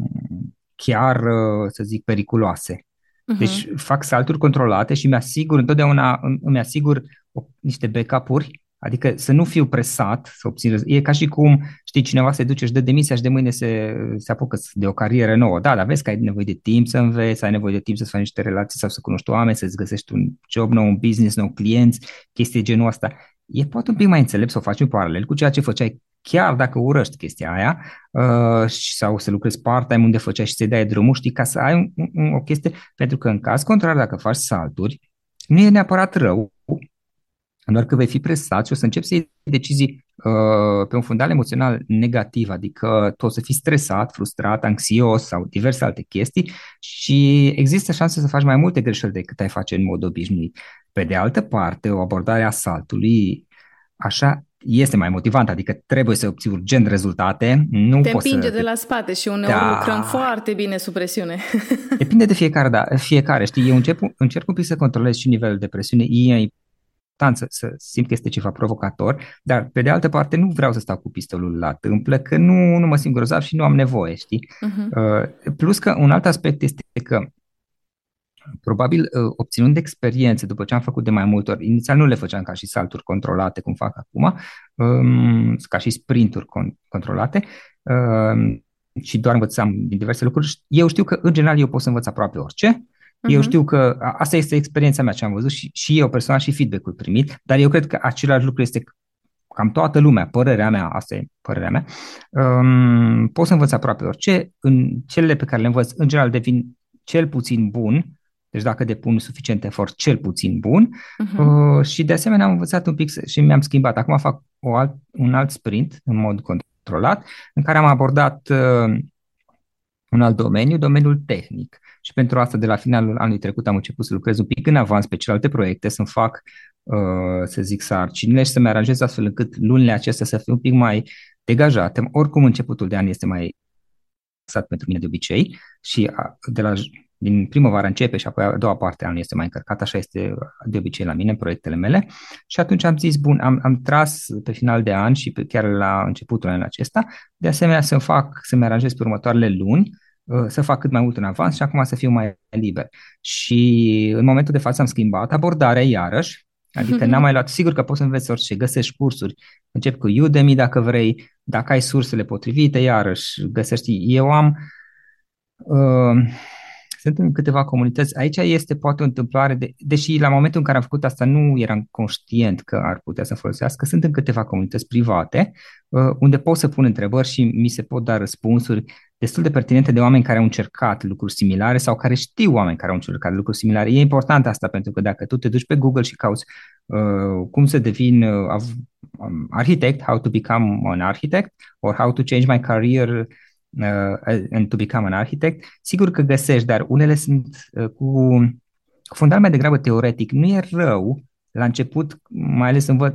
chiar, uh, să zic, periculoase. Uh-huh. Deci fac salturi controlate și mi-asigur, întotdeauna îmi asigur o, niște backup-uri, adică să nu fiu presat să obțin. E ca și cum, știi, cineva se duce și dă demisia și de mâine se, se apucă de o carieră nouă. Da, dar vezi că ai nevoie de timp să înveți, ai nevoie de timp să faci niște relații sau să cunoști oameni, să-ți găsești un job nou, un business nou, clienți, chestii genul ăsta e poate un pic mai înțelept să o faci în paralel cu ceea ce făceai chiar dacă urăști chestia aia uh, sau să lucrezi part-time unde făceai și să-i dai drumul, știi, ca să ai un, un, o chestie, pentru că în caz contrar, dacă faci salturi, nu e neapărat rău, doar că vei fi presat și o să începi să iei decizii uh, pe un fundal emoțional negativ, adică tu o să fii stresat, frustrat, anxios sau diverse alte chestii și există șanse să faci mai multe greșeli decât ai face în mod obișnuit. Pe de altă parte, o abordare a saltului așa este mai motivant, adică trebuie să obții urgent rezultate. Nu te poți împinge să... de la spate și uneori da. lucrăm foarte bine sub presiune. *laughs* Depinde de fiecare, da, fiecare, știi, eu încep, încerc un pic să controlez și nivelul de presiune, e important să, să simt că este ceva provocator, dar pe de altă parte nu vreau să stau cu pistolul la tâmplă, că nu, nu mă simt grozav și nu am nevoie, știi? Uh-huh. Uh, plus că un alt aspect este că probabil uh, obținând experiențe după ce am făcut de mai multe ori, inițial nu le făceam ca și salturi controlate, cum fac acum, um, ca și sprinturi con- controlate, um, și doar învățam din diverse lucruri. Eu știu că, în general, eu pot să învăț aproape orice. Uh-huh. Eu știu că asta este experiența mea ce am văzut și, și eu personal și feedback-ul primit, dar eu cred că același lucru este cam toată lumea, părerea mea, asta e părerea mea, um, pot să învăț aproape orice. În cele pe care le învăț, în general, devin cel puțin bun deci dacă depun suficient efort, cel puțin bun. Uh-huh. Uh, și de asemenea am învățat un pic și mi-am schimbat. Acum fac o alt, un alt sprint în mod controlat, în care am abordat uh, un alt domeniu, domeniul tehnic. Și pentru asta, de la finalul anului trecut, am început să lucrez un pic în avans pe celelalte proiecte, să-mi fac, uh, să zic, sarcinile și să-mi aranjez astfel încât lunile acestea să fie un pic mai degajate. Oricum, începutul de an este mai pentru mine de obicei și de la din primăvară începe și apoi a doua parte a anului este mai încărcată, așa este de obicei la mine în proiectele mele. Și atunci am zis, bun, am, am tras pe final de an și pe, chiar la începutul anului acesta, de asemenea să fac, să-mi aranjez pe următoarele luni, uh, să fac cât mai mult în avans și acum să fiu mai liber. Și în momentul de față am schimbat abordarea iarăși, Adică n-am mai luat, sigur că poți să înveți orice, găsești cursuri, încep cu Udemy dacă vrei, dacă ai sursele potrivite, iarăși găsești. Eu am, uh, sunt în câteva comunități. Aici este poate o întâmplare, de, deși la momentul în care am făcut asta nu eram conștient că ar putea să folosească, sunt în câteva comunități private uh, unde pot să pun întrebări și mi se pot da răspunsuri destul de pertinente de oameni care au încercat lucruri similare sau care știu oameni care au încercat lucruri similare. E important asta pentru că dacă tu te duci pe Google și cauți uh, cum să devin uh, um, arhitect, how to become an architect or how to change my career uh, and to become an architect, sigur că găsești, dar unele sunt uh, cu fundal mai degrabă teoretic. Nu e rău la început, mai ales învăț,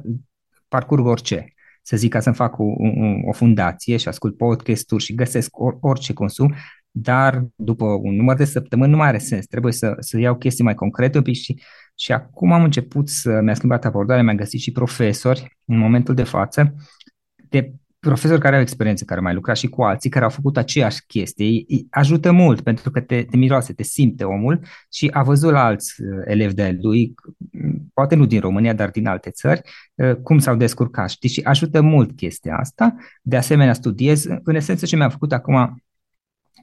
parcurg orice. Să zic ca să-mi fac o, o, o fundație și ascult podcast-uri și găsesc or, orice consum, dar după un număr de săptămâni nu mai are sens. Trebuie să, să iau chestii mai concrete un pic și, și acum am început să mi-a schimbat abordarea, mi-am găsit și profesori în momentul de față de profesori care au experiență, care au mai lucrat și cu alții, care au făcut aceeași chestie, ajută mult pentru că te, te miroase, te simte omul și a văzut la alți uh, elevi de lui, poate nu din România, dar din alte țări, uh, cum s-au descurcat, știi, și ajută mult chestia asta. De asemenea, studiez, în esență ce mi-am făcut acum,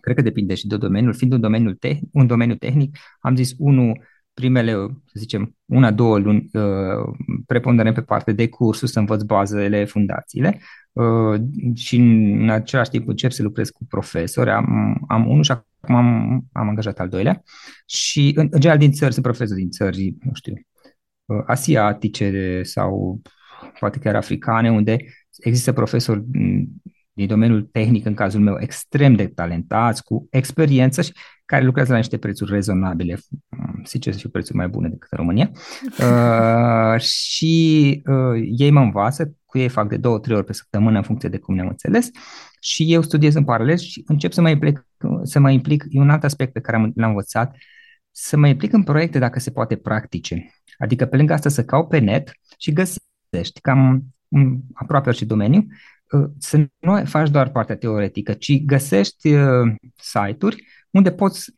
cred că depinde și de domeniul, fiind un domeniu, te- un domeniu tehnic, am zis, unul, primele, să zicem, una, două luni uh, preponderent pe parte de cursul, să învăț bazele, fundațiile. uh, și în același timp încep să lucrez cu profesori. Am, am unul și acum am, am angajat al doilea și în, în general din țări, sunt profesori din țări, nu știu, uh, asiatice sau poate chiar africane, unde există profesori din domeniul tehnic, în cazul meu, extrem de talentați, cu experiență și care lucrează la niște prețuri rezonabile, zice să fiu prețuri mai bune decât în România, *laughs* uh, și uh, ei mă învață, cu ei fac de două, trei ori pe săptămână în funcție de cum ne-am înțeles și eu studiez în paralel și încep să mă implic, să mă implic, e un alt aspect pe care l-am învățat, să mă implic în proiecte dacă se poate practice. Adică pe lângă asta să caut pe net și găsești. Cam aproape orice domeniu, uh, să nu faci doar partea teoretică, ci găsești uh, site-uri unde poți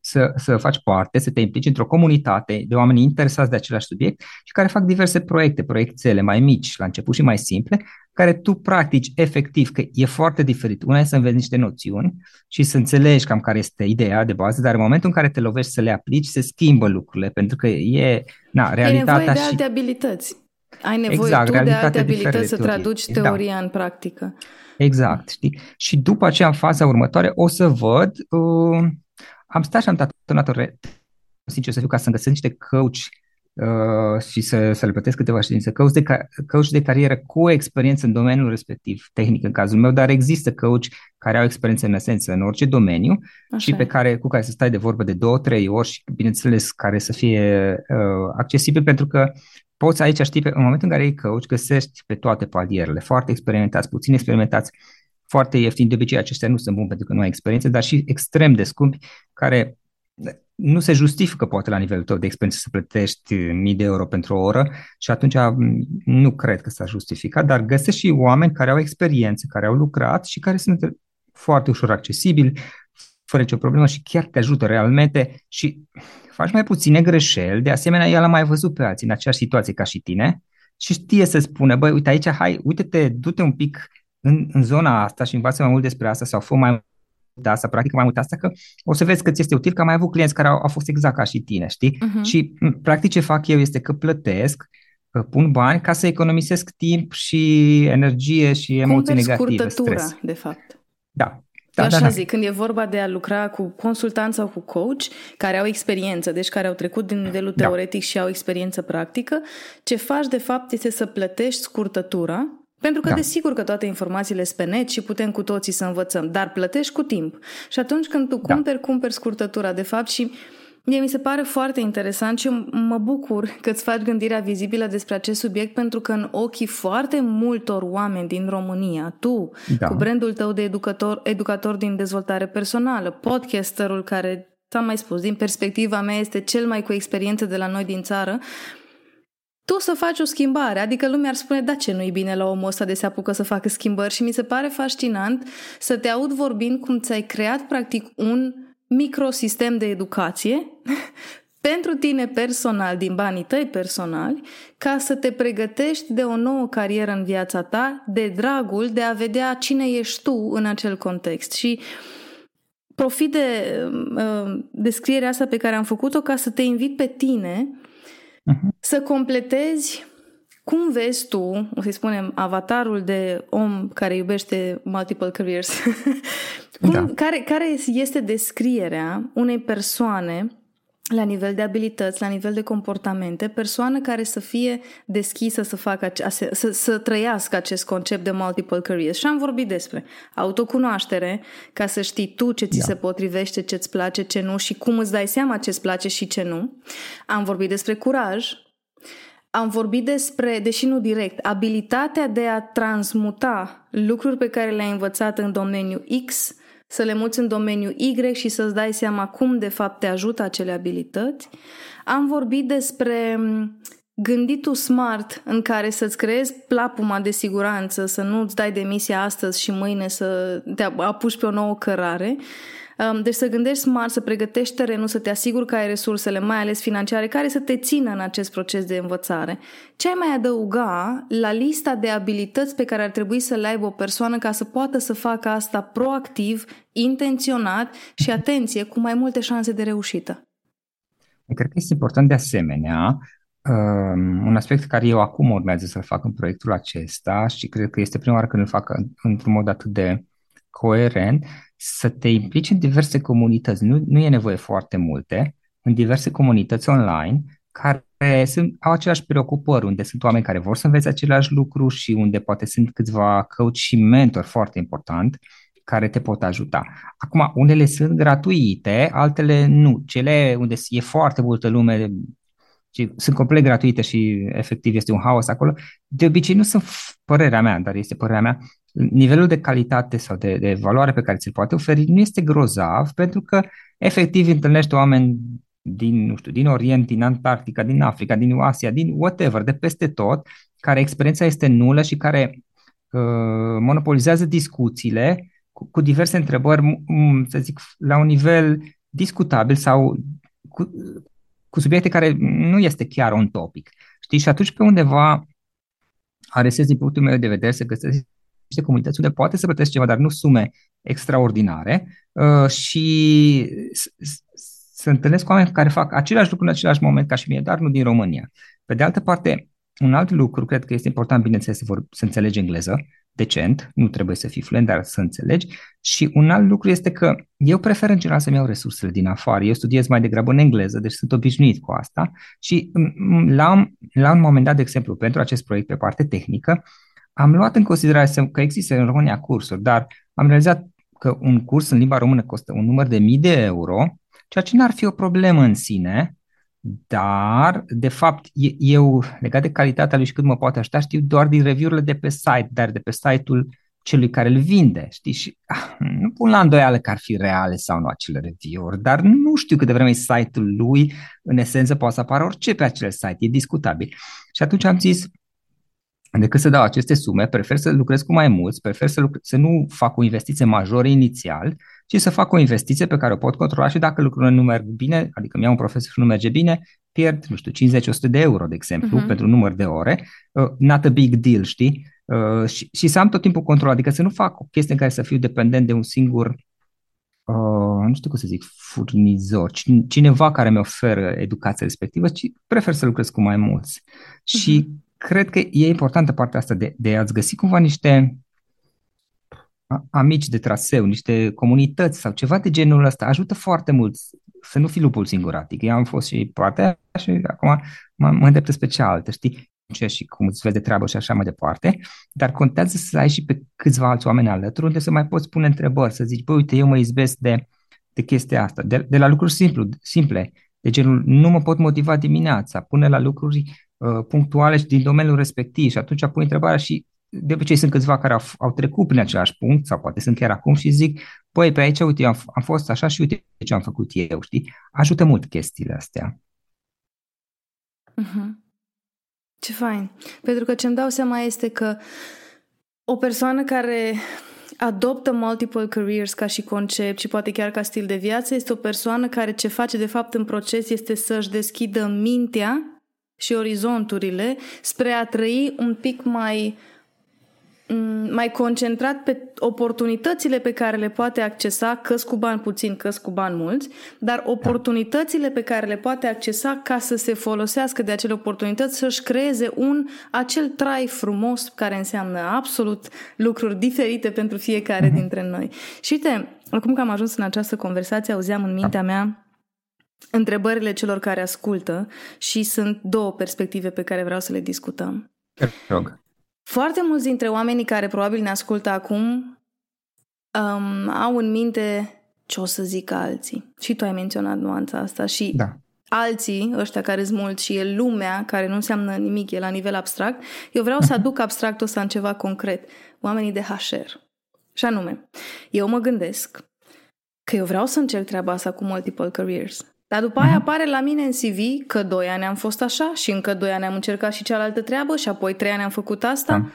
să, să faci parte, să te implici într-o comunitate de oameni interesați de același subiect și care fac diverse proiecte, proiectele mai mici la început și mai simple, care tu practici efectiv, că e foarte diferit. Una e să înveți niște noțiuni și să înțelegi cam care este ideea de bază, dar în momentul în care te lovești să le aplici, se schimbă lucrurile, pentru că e, na, realitatea e nevoie de și... alte abilități. Ai nevoie exact, tu de alte abilități să traduci da. teoria da. în practică. Exact, știi? Și după aceea, în faza următoare, o să văd, uh, am stat și am tatonat sincer să fiu, ca să găsesc niște coach uh, și să, să le plătesc câteva ședințe, coach de, coach de carieră cu experiență în domeniul respectiv, tehnic în cazul meu, dar există coach care au experiență în esență în orice domeniu Așa și pe care, cu care să stai de vorbă de două, trei ori și, bineînțeles, care să fie uh, accesibil pentru că poți aici, știi, pe, în momentul în care ei coach, găsești pe toate palierele, foarte experimentați, puțin experimentați, foarte ieftini, de obicei aceștia nu sunt buni pentru că nu ai experiență, dar și extrem de scumpi, care nu se justifică poate la nivelul tău de experiență să plătești mii de euro pentru o oră și atunci nu cred că s-a justificat, dar găsești și oameni care au experiență, care au lucrat și care sunt foarte ușor accesibili, fără nicio problemă și chiar te ajută realmente și faci mai puține greșeli, de asemenea el a mai văzut pe alții în aceeași situație ca și tine și știe să spună, băi, uite aici, hai, uite-te, du-te un pic în, în zona asta și învață mai mult despre asta sau fă mai mult asta, practică mai mult asta, că o să vezi că ți este util, că am mai avut clienți care au, au fost exact ca și tine, știi? Uh-huh. Și practic ce fac eu este că plătesc, pun bani ca să economisesc timp și energie și emoții negative, stres. de fapt. Da, da, Eu așa da, da. zic, când e vorba de a lucra cu consultanți sau cu coach care au experiență, deci care au trecut din nivelul da. teoretic și au experiență practică, ce faci de fapt este să plătești scurtătura, pentru că da. desigur că toate informațiile sunt pe net și putem cu toții să învățăm, dar plătești cu timp. Și atunci când tu da. cumperi, da. cumperi scurtătura, de fapt, și Mie mi se pare foarte interesant și mă bucur că îți faci gândirea vizibilă despre acest subiect pentru că în ochii foarte multor oameni din România, tu, da. cu brandul tău de educator, educator din dezvoltare personală, podcasterul care, ți-am mai spus, din perspectiva mea este cel mai cu experiență de la noi din țară, tu să faci o schimbare. Adică lumea ar spune, da, ce nu-i bine la omul ăsta de se apucă să facă schimbări și mi se pare fascinant să te aud vorbind cum ți-ai creat practic un microsistem de educație *laughs* pentru tine personal, din banii tăi personali, ca să te pregătești de o nouă carieră în viața ta, de dragul de a vedea cine ești tu în acel context. Și profit de uh, descrierea asta pe care am făcut-o ca să te invit pe tine uh-huh. să completezi cum vezi tu, o să-i spunem, avatarul de om care iubește multiple careers, *laughs* cum, da. care, care este descrierea unei persoane la nivel de abilități, la nivel de comportamente, persoană care să fie deschisă să facă să, să, să trăiască acest concept de multiple careers. Și am vorbit despre autocunoaștere, ca să știi tu ce ți da. se potrivește, ce îți place, ce nu și cum îți dai seama ce îți place și ce nu. Am vorbit despre curaj, am vorbit despre, deși nu direct, abilitatea de a transmuta lucruri pe care le-ai învățat în domeniul X, să le muți în domeniul Y și să-ți dai seama cum de fapt te ajută acele abilități. Am vorbit despre gânditul smart în care să-ți creezi plapuma de siguranță, să nu-ți dai demisia astăzi și mâine să te apuci pe o nouă cărare. Deci să gândești smart, să pregătești terenul, să te asiguri că ai resursele, mai ales financiare, care să te țină în acest proces de învățare. Ce ai mai adăuga la lista de abilități pe care ar trebui să le aibă o persoană ca să poată să facă asta proactiv, intenționat și, atenție, cu mai multe șanse de reușită? Cred că este important de asemenea um, un aspect care eu acum urmează să-l fac în proiectul acesta și cred că este prima oară când îl fac într-un mod atât de coerent, să te implici în diverse comunități. Nu, nu e nevoie foarte multe, în diverse comunități online care sunt, au aceleași preocupări, unde sunt oameni care vor să învețe același lucru și unde poate sunt câțiva coach și mentori foarte important care te pot ajuta. Acum, unele sunt gratuite, altele nu. Cele unde e foarte multă lume și sunt complet gratuite și efectiv este un haos acolo, de obicei nu sunt părerea mea, dar este părerea mea, nivelul de calitate sau de, de valoare pe care ți-l poate oferi nu este grozav, pentru că efectiv întâlnești oameni din, nu știu, din Orient, din Antarctica, din Africa, din Asia, din whatever, de peste tot, care experiența este nulă și care uh, monopolizează discuțiile cu, cu diverse întrebări, să zic, la un nivel discutabil sau cu, cu subiecte care nu este chiar un topic. Știi? Și atunci pe undeva aresez din punctul meu de vedere să găsesc niște comunități unde poate să plătesc ceva, dar nu sume extraordinare uh, și să întâlnesc cu oameni care fac același lucru în același moment ca și mine, dar nu din România. Pe de altă parte, un alt lucru, cred că este important, bineînțeles, să, vor, să înțelegi engleză decent, nu trebuie să fii fluent, dar să înțelegi. Și un alt lucru este că eu prefer în general să-mi iau resursele din afară. Eu studiez mai degrabă în engleză, deci sunt obișnuit cu asta. Și la, la un moment dat, de exemplu, pentru acest proiect pe parte tehnică, am luat în considerare că există în România cursuri, dar am realizat că un curs în limba română costă un număr de mii de euro, ceea ce n-ar fi o problemă în sine, dar, de fapt, eu, legat de calitatea lui și cât mă poate ajuta, știu doar din review-urile de pe site, dar de pe site-ul celui care îl vinde, știi? Și ah, nu pun la îndoială că ar fi reale sau nu acele review-uri, dar nu știu cât de vreme e site-ul lui, în esență poate să apară orice pe acel site, e discutabil. Și atunci am zis, decât să dau aceste sume, prefer să lucrez cu mai mulți, prefer să, lucrez, să nu fac o investiție majoră inițial, ci să fac o investiție pe care o pot controla și dacă lucrurile nu merg bine, adică mi-au un profesor și nu merge bine, pierd, nu știu, 50-100 de euro, de exemplu, uh-huh. pentru un număr de ore, uh, not a big deal, știi? Uh, și, și să am tot timpul control, adică să nu fac o chestie în care să fiu dependent de un singur, uh, nu știu cum să zic, furnizor, cineva care mi oferă educația respectivă, ci prefer să lucrez cu mai mulți. Uh-huh. Și cred că e importantă partea asta de, de a-ți găsi cumva niște amici de traseu, niște comunități sau ceva de genul ăsta, ajută foarte mult să nu fii lupul singuratic. Eu am fost și partea și acum mă, mă îndrept spre cealaltă, știi? și cum îți vezi de treabă și așa mai departe, dar contează să ai și pe câțiva alți oameni alături unde să mai poți pune întrebări, să zici, băi, uite, eu mă izbesc de, de chestia asta, de, de la lucruri simplu, simple, de genul, nu mă pot motiva dimineața, pune la lucruri uh, punctuale și din domeniul respectiv și atunci pui întrebarea și de obicei sunt câțiva care au, au trecut prin același punct sau poate sunt chiar acum și zic, păi pe aici, uite, am, am fost așa și uite ce am făcut eu, știi? Ajută mult chestiile astea. Uh-huh. Ce fain. Pentru că ce-mi dau seama este că o persoană care adoptă multiple careers ca și concept și poate chiar ca stil de viață este o persoană care ce face de fapt în proces este să-și deschidă mintea și orizonturile spre a trăi un pic mai Mm, mai concentrat pe oportunitățile pe care le poate accesa, căs cu bani puțin, căs cu bani mulți, dar oportunitățile pe care le poate accesa ca să se folosească de acele oportunități, să-și creeze un acel trai frumos care înseamnă absolut lucruri diferite pentru fiecare mm-hmm. dintre noi. Și uite, acum că am ajuns în această conversație, auzeam în mintea mea întrebările celor care ascultă și sunt două perspective pe care vreau să le discutăm. rog. Foarte mulți dintre oamenii care probabil ne ascultă acum um, au în minte ce o să zic alții. Și tu ai menționat nuanța asta și da. alții, ăștia care sunt mulți și e lumea care nu înseamnă nimic, e la nivel abstract, eu vreau să aduc abstractul ăsta în ceva concret. Oamenii de HR. Și anume, eu mă gândesc că eu vreau să încerc treaba asta cu multiple careers. Dar după aia apare la mine în CV că doi ani am fost așa și încă doi ani am încercat și cealaltă treabă și apoi trei ani am făcut asta. Da.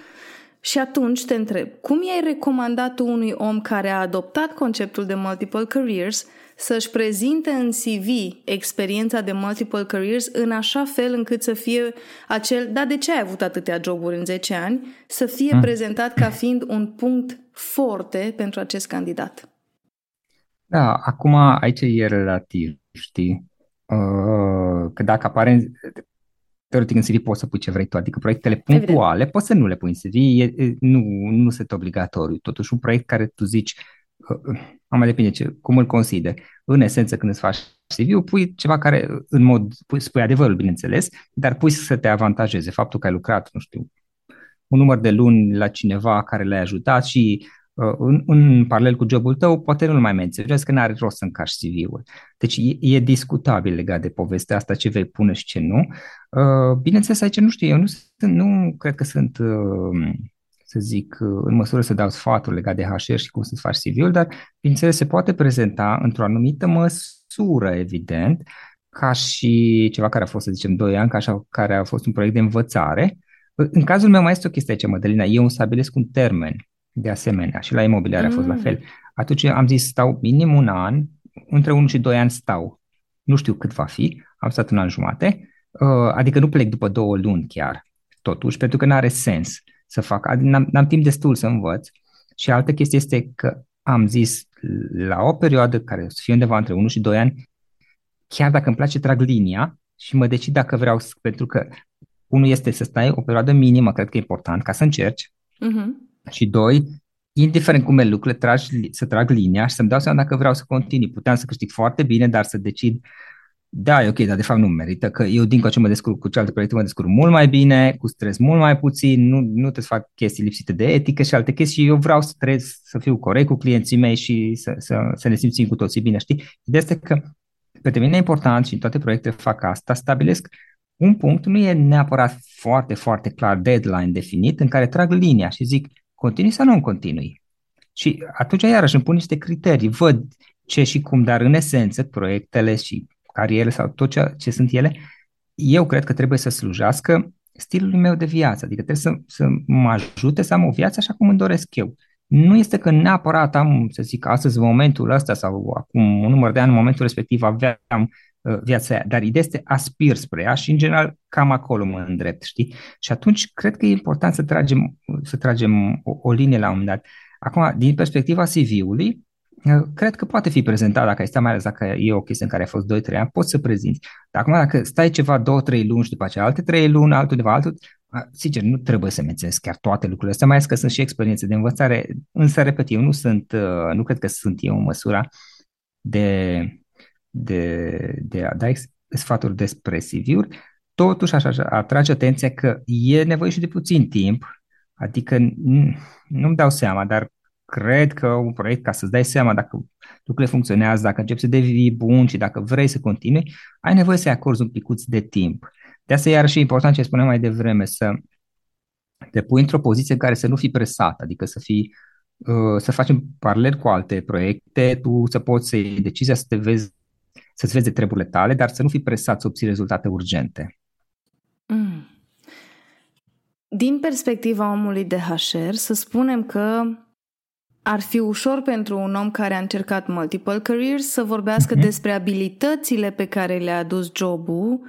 Și atunci te întreb, cum i-ai recomandat tu unui om care a adoptat conceptul de multiple careers să-și prezinte în CV experiența de multiple careers în așa fel încât să fie acel, da, de ce ai avut atâtea joburi în 10 ani, să fie mm. prezentat ca fiind un punct forte pentru acest candidat? Da, acum aici e relativ știi? uh, că dacă apare teoretic în CV poți să pui ce vrei tu, adică proiectele punctuale Evident. poți să nu le pui în CV, e, nu, nu sunt obligatoriu. Totuși un proiect care tu zici, uh, uh mai depinde ce, cum îl consideri. În esență când îți faci CV-ul, pui ceva care în mod, pui, spui adevărul, bineînțeles, dar pui să te avantajeze faptul că ai lucrat, nu știu, un număr de luni la cineva care le-ai ajutat și uh, în, în paralel cu jobul tău, poate nu-l mai menționezi că n-are rost să încași CV-ul. Deci e, e discutabil legat de povestea asta, ce vei pune și ce nu. Uh, bineînțeles, aici nu știu, eu nu, sunt, nu cred că sunt, uh, să zic, în măsură să dau sfaturi legat de HR și cum să-ți faci CV-ul, dar, bineînțeles, se poate prezenta într-o anumită măsură, evident, ca și ceva care a fost, să zicem, 2 ani, ca așa, care a fost un proiect de învățare, în cazul meu mai este o chestie aici, Mădălina. Eu îmi stabilesc un termen de asemenea și la imobiliare mm. a fost la mm. fel. Atunci am zis stau minim un an, între 1 și 2 ani stau. Nu știu cât va fi, am stat un an jumate, uh, adică nu plec după două luni chiar, totuși, pentru că nu are sens să fac, n-am, n-am timp destul să învăț. Și altă chestie este că am zis la o perioadă care o să fie undeva între 1 și 2 ani, chiar dacă îmi place, trag linia și mă decid dacă vreau, pentru că unul este să stai o perioadă minimă, cred că e important, ca să încerci. Uh-huh. Și doi, indiferent cum e lucrurile, tragi, să trag linia și să-mi dau seama dacă vreau să continui. Puteam să câștig foarte bine, dar să decid, da, e ok, dar de fapt nu merită, că eu din ce mă descurc cu cealaltă proiecte, mă descurc mult mai bine, cu stres mult mai puțin, nu, nu trebuie să fac chestii lipsite de etică și alte chestii și eu vreau să trăiesc, să fiu corect cu clienții mei și să, să, să ne simțim cu toții bine, știi? Ideea este că pe mine e important și în toate proiectele fac asta, stabilesc un punct nu e neapărat foarte, foarte clar deadline definit în care trag linia și zic continui sau nu continui. Și atunci iarăși îmi pun niște criterii, văd ce și cum, dar în esență proiectele și carierele sau tot ce, ce sunt ele, eu cred că trebuie să slujească stilului meu de viață, adică trebuie să, să mă ajute să am o viață așa cum îmi doresc eu. Nu este că neapărat am, să zic, astăzi, în momentul ăsta sau acum un număr de ani, în momentul respectiv aveam Uh, viața aia, dar ideea este aspir spre ea și în general cam acolo mă îndrept, știi? Și atunci cred că e important să tragem, să tragem o, o linie la un moment dat. Acum, din perspectiva CV-ului, uh, cred că poate fi prezentat, dacă este mai ales dacă e o chestie în care ai fost 2-3 ani, poți să prezinți. Dar acum, dacă stai ceva 2-3 luni și după aceea alte 3 luni, altul de altul, Sincer, nu trebuie să menționez chiar toate lucrurile astea, mai ales că sunt și experiențe de învățare, însă, repet, eu nu sunt, uh, nu cred că sunt eu în măsura de de, de a da sfaturi despre CV-uri, totuși aș atrage atenția că e nevoie și de puțin timp, adică nu-mi dau seama, dar cred că un proiect, ca să-ți dai seama dacă lucrurile funcționează, dacă începi să devii bun și dacă vrei să continui, ai nevoie să-i acorzi un picuț de timp. De asta e iarăși important ce spuneam mai devreme, să te pui într-o poziție în care să nu fii presat, adică să fii uh, să facem paralel cu alte proiecte, tu să poți să iei decizia să te vezi să-ți vezi de treburile tale, dar să nu fii presat să obții rezultate urgente. Mm. Din perspectiva omului de HR, să spunem că ar fi ușor pentru un om care a încercat multiple careers să vorbească mm-hmm. despre abilitățile pe care le-a adus jobul,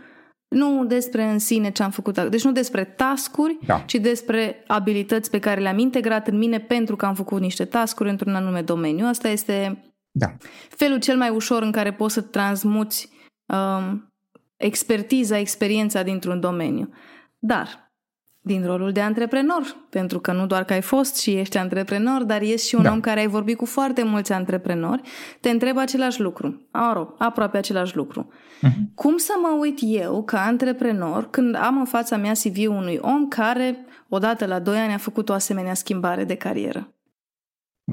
nu despre în sine ce am făcut. Deci nu despre tascuri, da. ci despre abilități pe care le-am integrat în mine pentru că am făcut niște tascuri într-un anume domeniu. Asta este da. Felul cel mai ușor în care poți să transmuți um, expertiza, experiența dintr-un domeniu. Dar, din rolul de antreprenor, pentru că nu doar că ai fost și ești antreprenor, dar ești și un da. om care ai vorbit cu foarte mulți antreprenori, te întreb același lucru. Aro, aproape același lucru. Uh-huh. Cum să mă uit eu, ca antreprenor, când am în fața mea CV-ul unui om care, odată la doi ani, a făcut o asemenea schimbare de carieră?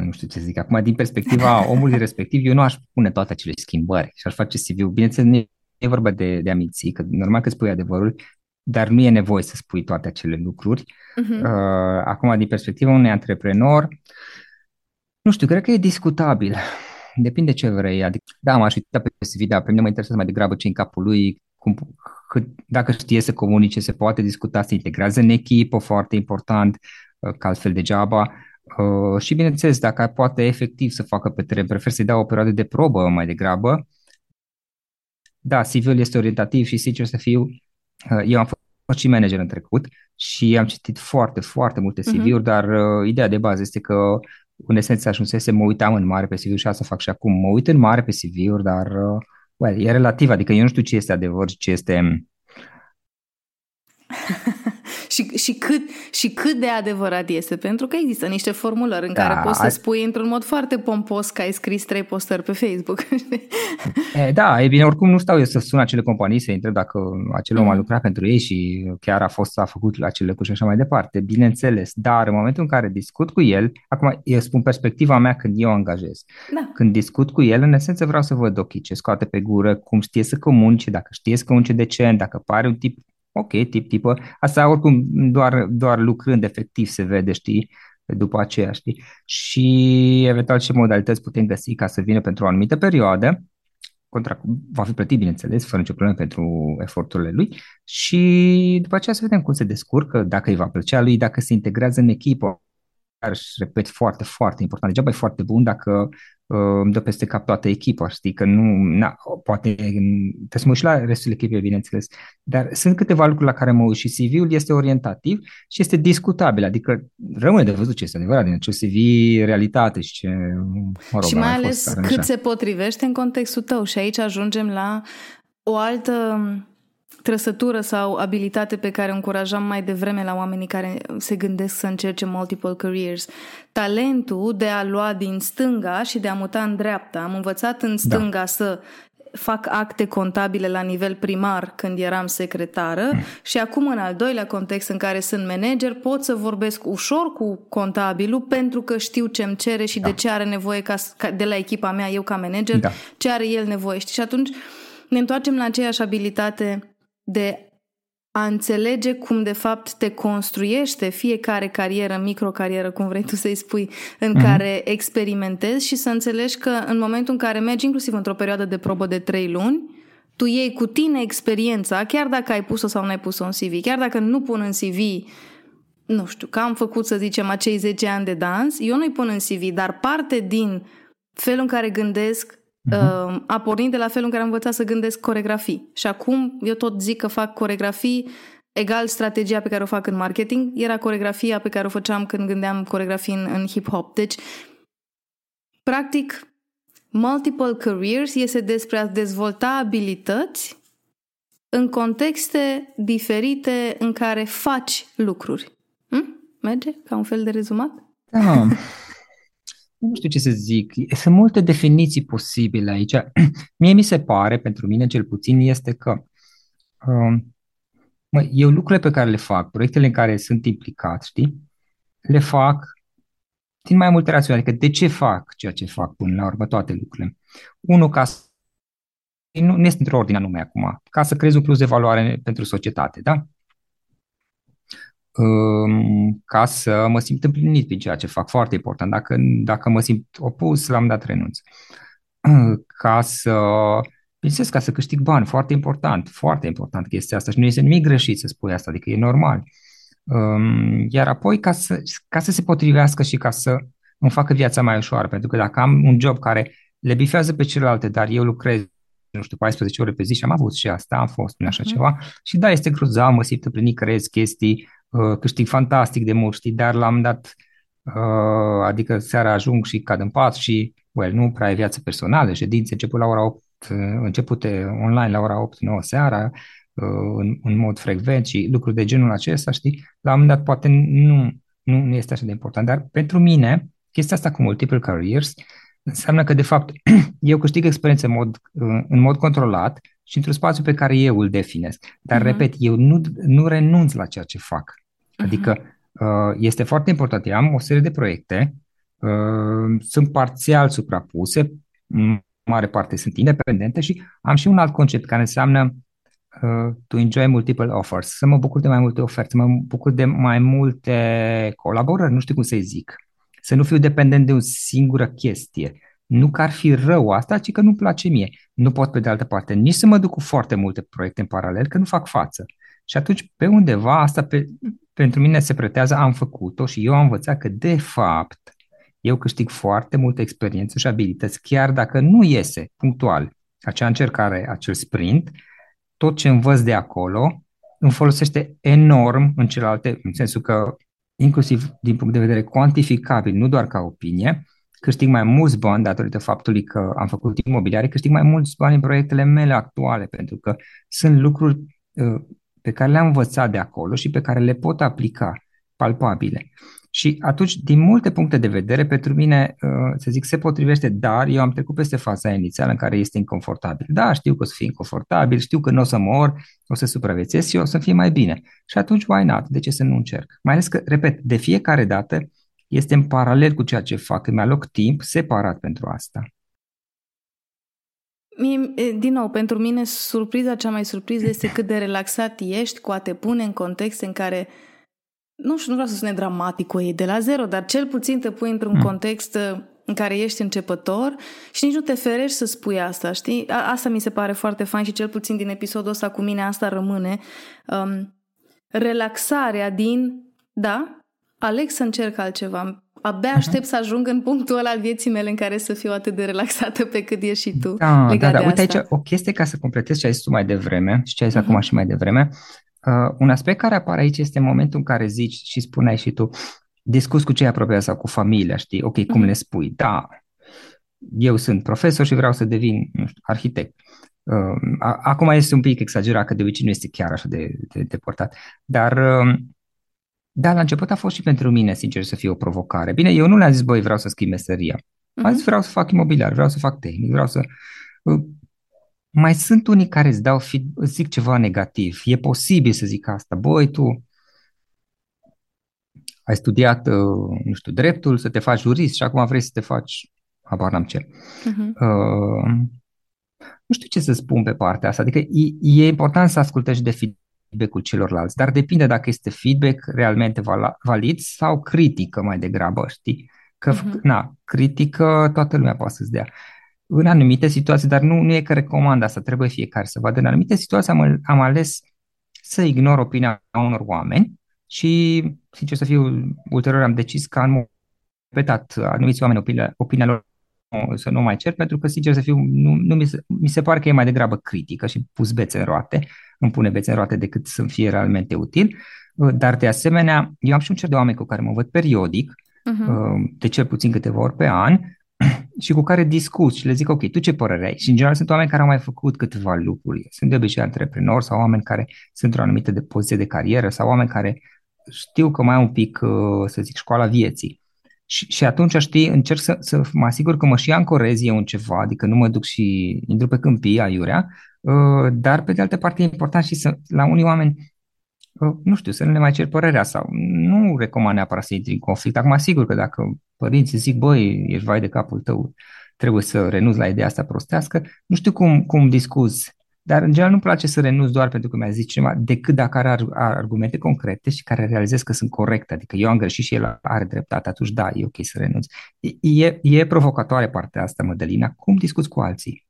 Nu știu ce zic acum, din perspectiva *laughs* omului respectiv, eu nu aș pune toate acele schimbări și aș face CV-ul. Bineînțeles, nu e vorba de, de aminții, că normal că spui adevărul, dar nu e nevoie să spui toate acele lucruri. Uh-huh. Uh, acum, din perspectiva unui antreprenor, nu știu, cred că e discutabil. Depinde ce vrei. Adică, da, m-aș uita pe CV, dar pe mine mă interesează mai degrabă ce în capul lui, cum, cât, dacă știe să comunice, se poate discuta, se integrează în echipă, foarte important, uh, că altfel degeaba. Uh, și bineînțeles, dacă poate efectiv să facă pe teren, prefer să-i dau o perioadă de probă mai degrabă. Da, CV-ul este orientativ și sincer să fiu, uh, eu am fost și manager în trecut și am citit foarte, foarte multe CV-uri, uh-huh. Mhm. dar uh, ideea de bază este că în esență ajunsese, mă uitam în mare pe CV-uri și asta fac și acum. Mă uit în mare pe CV-uri, dar uh, well, e relativ, adică eu nu știu ce este adevăr și ce este *laughs* și, și, cât, și cât de adevărat este, pentru că există niște formulări în da, care poți să spui într-un mod foarte pompos că ai scris trei postări pe Facebook. *laughs* e, da, e bine, oricum nu stau eu să sun acele companii să întreb dacă acel om mm. a lucrat pentru ei și chiar a fost, a făcut acele lucruri și așa mai departe, bineînțeles, dar în momentul în care discut cu el, acum eu spun perspectiva mea când eu angajez, da. când discut cu el, în esență vreau să văd ochii ce scoate pe gură, cum știe să comunice, dacă știe să comunice decent, dacă pare un tip ok, tip, tipă. Asta oricum doar, doar lucrând efectiv se vede, știi, după aceea, știi? Și eventual ce modalități putem găsi ca să vină pentru o anumită perioadă, contract va fi plătit, bineînțeles, fără nicio problemă pentru eforturile lui și după aceea să vedem cum se descurcă, dacă îi va plăcea lui, dacă se integrează în echipă. Și repet, foarte, foarte important. Degeaba e foarte bun dacă Uh, îmi dă peste cap toată echipa, știi, că nu, na, poate, trebuie să mă uit și la restul echipei, bineînțeles, dar sunt câteva lucruri la care mă uit și CV-ul este orientativ și este discutabil, adică rămâne de văzut ce este adevărat din acel CV, realitate și ce, mă rog, Și mai ales cât așa. se potrivește în contextul tău și aici ajungem la o altă trăsătură sau abilitate pe care o încurajam mai devreme la oamenii care se gândesc să încerce multiple careers. Talentul de a lua din stânga și de a muta în dreapta. Am învățat în da. stânga da. să fac acte contabile la nivel primar când eram secretară mm. și acum în al doilea context în care sunt manager pot să vorbesc ușor cu contabilul pentru că știu ce îmi cere și da. de ce are nevoie ca, de la echipa mea eu ca manager, da. ce are el nevoie. Știi? Și atunci ne întoarcem la aceeași abilitate de a înțelege cum de fapt te construiește fiecare carieră, microcarieră, cum vrei tu să-i spui, în mm-hmm. care experimentezi și să înțelegi că în momentul în care mergi, inclusiv într-o perioadă de probă de trei luni, tu iei cu tine experiența, chiar dacă ai pus-o sau nu ai pus-o în CV, chiar dacă nu pun în CV nu știu, că am făcut, să zicem, acei 10 ani de dans, eu nu-i pun în CV, dar parte din felul în care gândesc, uh-huh. a pornit de la felul în care am învățat să gândesc coregrafii. Și acum eu tot zic că fac coregrafii egal strategia pe care o fac în marketing, era coregrafia pe care o făceam când gândeam coregrafii în, în hip-hop. Deci, practic, multiple careers este despre a dezvolta abilități în contexte diferite în care faci lucruri. Hm? Merge? Ca un fel de rezumat? Da. *laughs* nu știu ce să zic, sunt multe definiții posibile aici. *clears throat* Mie mi se pare, pentru mine cel puțin, este că uh, mă, eu lucrurile pe care le fac, proiectele în care sunt implicat, știi, le fac din mai multe rațiuni. Adică de ce fac ceea ce fac până la urmă toate lucrurile? Unul, ca să nu, nu este într-o ordine anume acum, ca să creezi un plus de valoare pentru societate, da? Ca să mă simt împlinit prin ceea ce fac, foarte important. Dacă, dacă mă simt opus, l-am dat renunț. *clears throat* Ca să, bineînțeles, ca să câștig bani, foarte important, foarte important chestia asta și nu este nimic greșit să spui asta, adică e normal. Iar apoi ca să, ca să se potrivească și ca să îmi facă viața mai ușoară, pentru că dacă am un job care le bifează pe celelalte, dar eu lucrez nu știu, 14 ore pe zi și am avut și asta, am fost în așa mm. ceva și da, este grozav, mă simt împlinit, creez chestii, Uh, câștig fantastic de mult, știi, dar l-am dat, uh, adică seara ajung și cad în pat și, well, nu prea e viață personală, ședințe început la ora 8, uh, începute online la ora 8-9 seara, în, în mod frecvent și lucruri de genul acesta, știi, la un moment dat poate nu, nu, nu este așa de important, dar pentru mine, chestia asta cu multiple careers înseamnă că, de fapt, *clears throat* eu câștig experiență în mod, în mod controlat și într-un spațiu pe care eu îl definez. Dar, uh-huh. repet, eu nu, nu renunț la ceea ce fac. Adică uh-huh. este foarte important. Eu am o serie de proiecte, uh, sunt parțial suprapuse, în mare parte sunt independente și am și un alt concept care înseamnă uh, to enjoy multiple offers, să mă bucur de mai multe oferte, să mă bucur de mai multe colaborări, nu știu cum să-i zic, să nu fiu dependent de o singură chestie. Nu că ar fi rău asta, ci că nu-mi place mie. Nu pot, pe de altă parte, nici să mă duc cu foarte multe proiecte în paralel, că nu fac față. Și atunci, pe undeva, asta pe, pentru mine se pretează, am făcut-o și eu am învățat că, de fapt, eu câștig foarte multă experiență și abilități, chiar dacă nu iese punctual acea încercare, acel sprint, tot ce învăț de acolo îmi folosește enorm în celelalte, în sensul că, inclusiv din punct de vedere cuantificabil, nu doar ca opinie, câștig mai mulți bani datorită faptului că am făcut imobiliare, câștig mai mulți bani în proiectele mele actuale, pentru că sunt lucruri uh, pe care le-am învățat de acolo și pe care le pot aplica palpabile. Și atunci, din multe puncte de vedere, pentru mine, uh, să zic, se potrivește, dar eu am trecut peste faza inițială în care este inconfortabil. Da, știu că o să fie inconfortabil, știu că nu o să mor, o să supraviețuiesc și o să fie mai bine. Și atunci, why not? De ce să nu încerc? Mai ales că, repet, de fiecare dată este în paralel cu ceea ce fac, îmi aloc timp separat pentru asta. Mie, din nou, pentru mine surpriza cea mai surpriză este *clears throat* cât de relaxat ești cu a te pune în contexte în care nu știu, nu vreau să sune dramatic o iei de la zero, dar cel puțin te pui într-un mm. context uh, în care ești începător și nici nu te ferești să spui asta, știi? A, asta mi se pare foarte fain și cel puțin din episodul ăsta cu mine asta rămâne. Um, relaxarea din, da, aleg să încerc altceva. Abia mhm. aștept să ajung în punctul ăla al vieții mele în care să fiu atât de relaxată pe cât ești și tu. Da, da, da. Uite asta. aici o chestie ca să completez ce ai zis tu mai devreme și ce ai zis uh-huh. acum și mai devreme. Uh, un aspect care apare aici este momentul în care zici și spuneai și tu, discuți cu cei apropiați sau cu familia, știi? Ok, cum uh-huh. le spui? Da, eu sunt profesor și vreau să devin nu știu, arhitect. Uh, acum este un pic exagerat, că de obicei nu este chiar așa de, de, de portat. Dar, uh, da, la început a fost și pentru mine, sincer, să fie o provocare. Bine, eu nu le-am zis, băi, vreau să schimb meseria. Uh-huh. Am zis, vreau să fac imobiliar, vreau să fac tehnic, vreau să... Uh, mai sunt unii care îți dau îți zic ceva negativ. E posibil să zic asta. Băi, tu ai studiat, uh, nu știu, dreptul, să te faci jurist și acum vrei să te faci, habar n-am ce. Uh-huh. Uh, nu știu ce să spun pe partea asta. Adică e, e important să ascultăși de feedback-ul celorlalți, dar depinde dacă este feedback realmente valid sau critică mai degrabă, știi? Că, uh-huh. na, critică toată lumea poate să-ți dea în anumite situații, dar nu, nu e că recomand asta, trebuie fiecare să vadă. În anumite situații am, am ales să ignor opinia unor oameni și, sincer să fiu, ulterior am decis că am repetat anumiți oameni opinia, opinia lor să nu mai cer, pentru că, sincer să fiu, nu, nu mi, se, mi se pare că e mai degrabă critică și pus bețe în roate, îmi pune bețe în roate decât să fie realmente util. Dar, de asemenea, eu am și un cer de oameni cu care mă văd periodic, uh-huh. de cel puțin câteva ori pe an, *clears throat* și cu care discut și le zic, ok, tu ce părere ai? Și în general sunt oameni care au mai făcut câteva lucruri. Sunt de obicei antreprenori sau oameni care sunt într-o anumită de poziție de carieră sau oameni care știu că mai au un pic, uh, să zic, școala vieții. Și, și atunci, știi, încerc să, să mă asigur că mă și ancorez eu în ceva, adică nu mă duc și intru pe câmpii aiurea, uh, dar pe de altă parte e important și să, la unii oameni nu știu, să nu le mai cer părerea sau nu recomand neapărat să intri în conflict. Acum, sigur că dacă părinții zic, băi, ești vai de capul tău, trebuie să renunți la ideea asta prostească, nu știu cum, cum discuzi, dar în general nu-mi place să renunț doar pentru că mi-a zis cineva, decât dacă are argumente concrete și care realizez că sunt corecte, adică eu am greșit și el are dreptate, atunci da, e ok să renunț. E, e provocatoare partea asta, Mădălina. Cum discuți cu alții?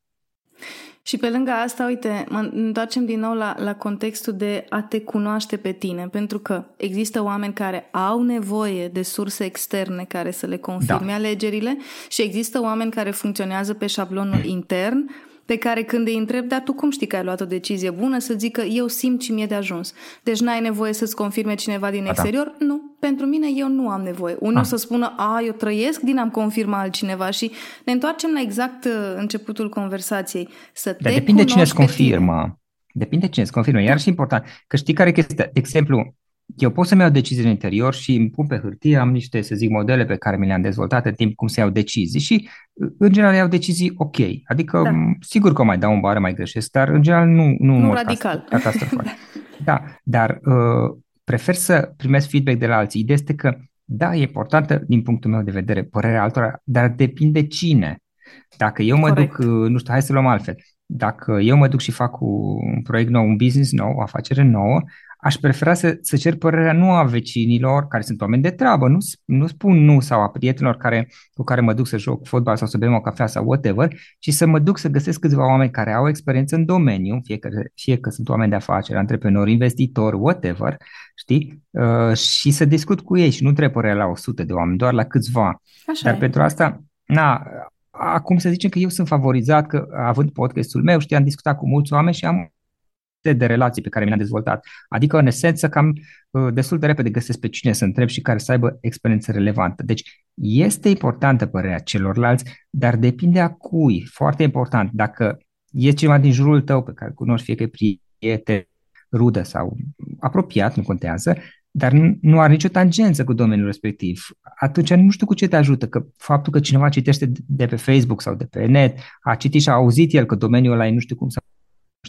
Și pe lângă asta, uite, mă întoarcem din nou la, la contextul de a te cunoaște pe tine, pentru că există oameni care au nevoie de surse externe care să le confirme da. alegerile și există oameni care funcționează pe șablonul intern pe care când îi întreb, dar tu cum știi că ai luat o decizie bună, să zică eu simt și mi-e de ajuns. Deci n-ai nevoie să-ți confirme cineva din da. exterior? Da. Nu. Pentru mine eu nu am nevoie. Unul ah. să spună, a, eu trăiesc din am confirma altcineva și ne întoarcem la exact uh, începutul conversației. Să Dar te depinde cine îți confirmă. Depinde cine îți confirmă. Iar și important, că știi care este, de exemplu, eu pot să-mi iau decizii în interior și îmi pun pe hârtie, am niște, să zic, modele pe care mi le-am dezvoltat în timp cum să iau decizii și, în general, iau decizii ok. Adică, da. sigur că mai dau un bară, mai greșesc, dar, în general, nu, nu, nu radical. Catastrofal. *laughs* da, dar uh, prefer să primesc feedback de la alții. Ideea este că, da, e importantă, din punctul meu de vedere, părerea altora, dar depinde cine. Dacă eu mă Corect. duc, uh, nu știu, hai să luăm altfel, dacă eu mă duc și fac un proiect nou, un business nou, o afacere nouă, aș prefera să, să cer părerea nu a vecinilor, care sunt oameni de treabă, nu, nu spun nu, sau a prietenilor care, cu care mă duc să joc fotbal sau să bem o cafea sau whatever, ci să mă duc să găsesc câțiva oameni care au experiență în domeniu, fie că, fie că sunt oameni de afaceri, antreprenori, investitori, whatever, știi? Uh, și să discut cu ei și nu trebuie părerea la 100 de oameni, doar la câțiva. Așa Dar e. pentru asta, na, acum să zicem că eu sunt favorizat, că având podcastul meu, știi, am discutat cu mulți oameni și am de relații pe care mi le-am dezvoltat. Adică, în esență, cam uh, destul de repede găsesc pe cine să întreb și care să aibă experiență relevantă. Deci, este importantă părerea celorlalți, dar depinde a cui. Foarte important. Dacă e cineva din jurul tău pe care cunoști, fie că e prieten, rudă sau apropiat, nu contează, dar nu, nu are nicio tangență cu domeniul respectiv. Atunci nu știu cu ce te ajută, că faptul că cineva citește de pe Facebook sau de pe net, a citit și a auzit el că domeniul ăla e nu știu cum sau nu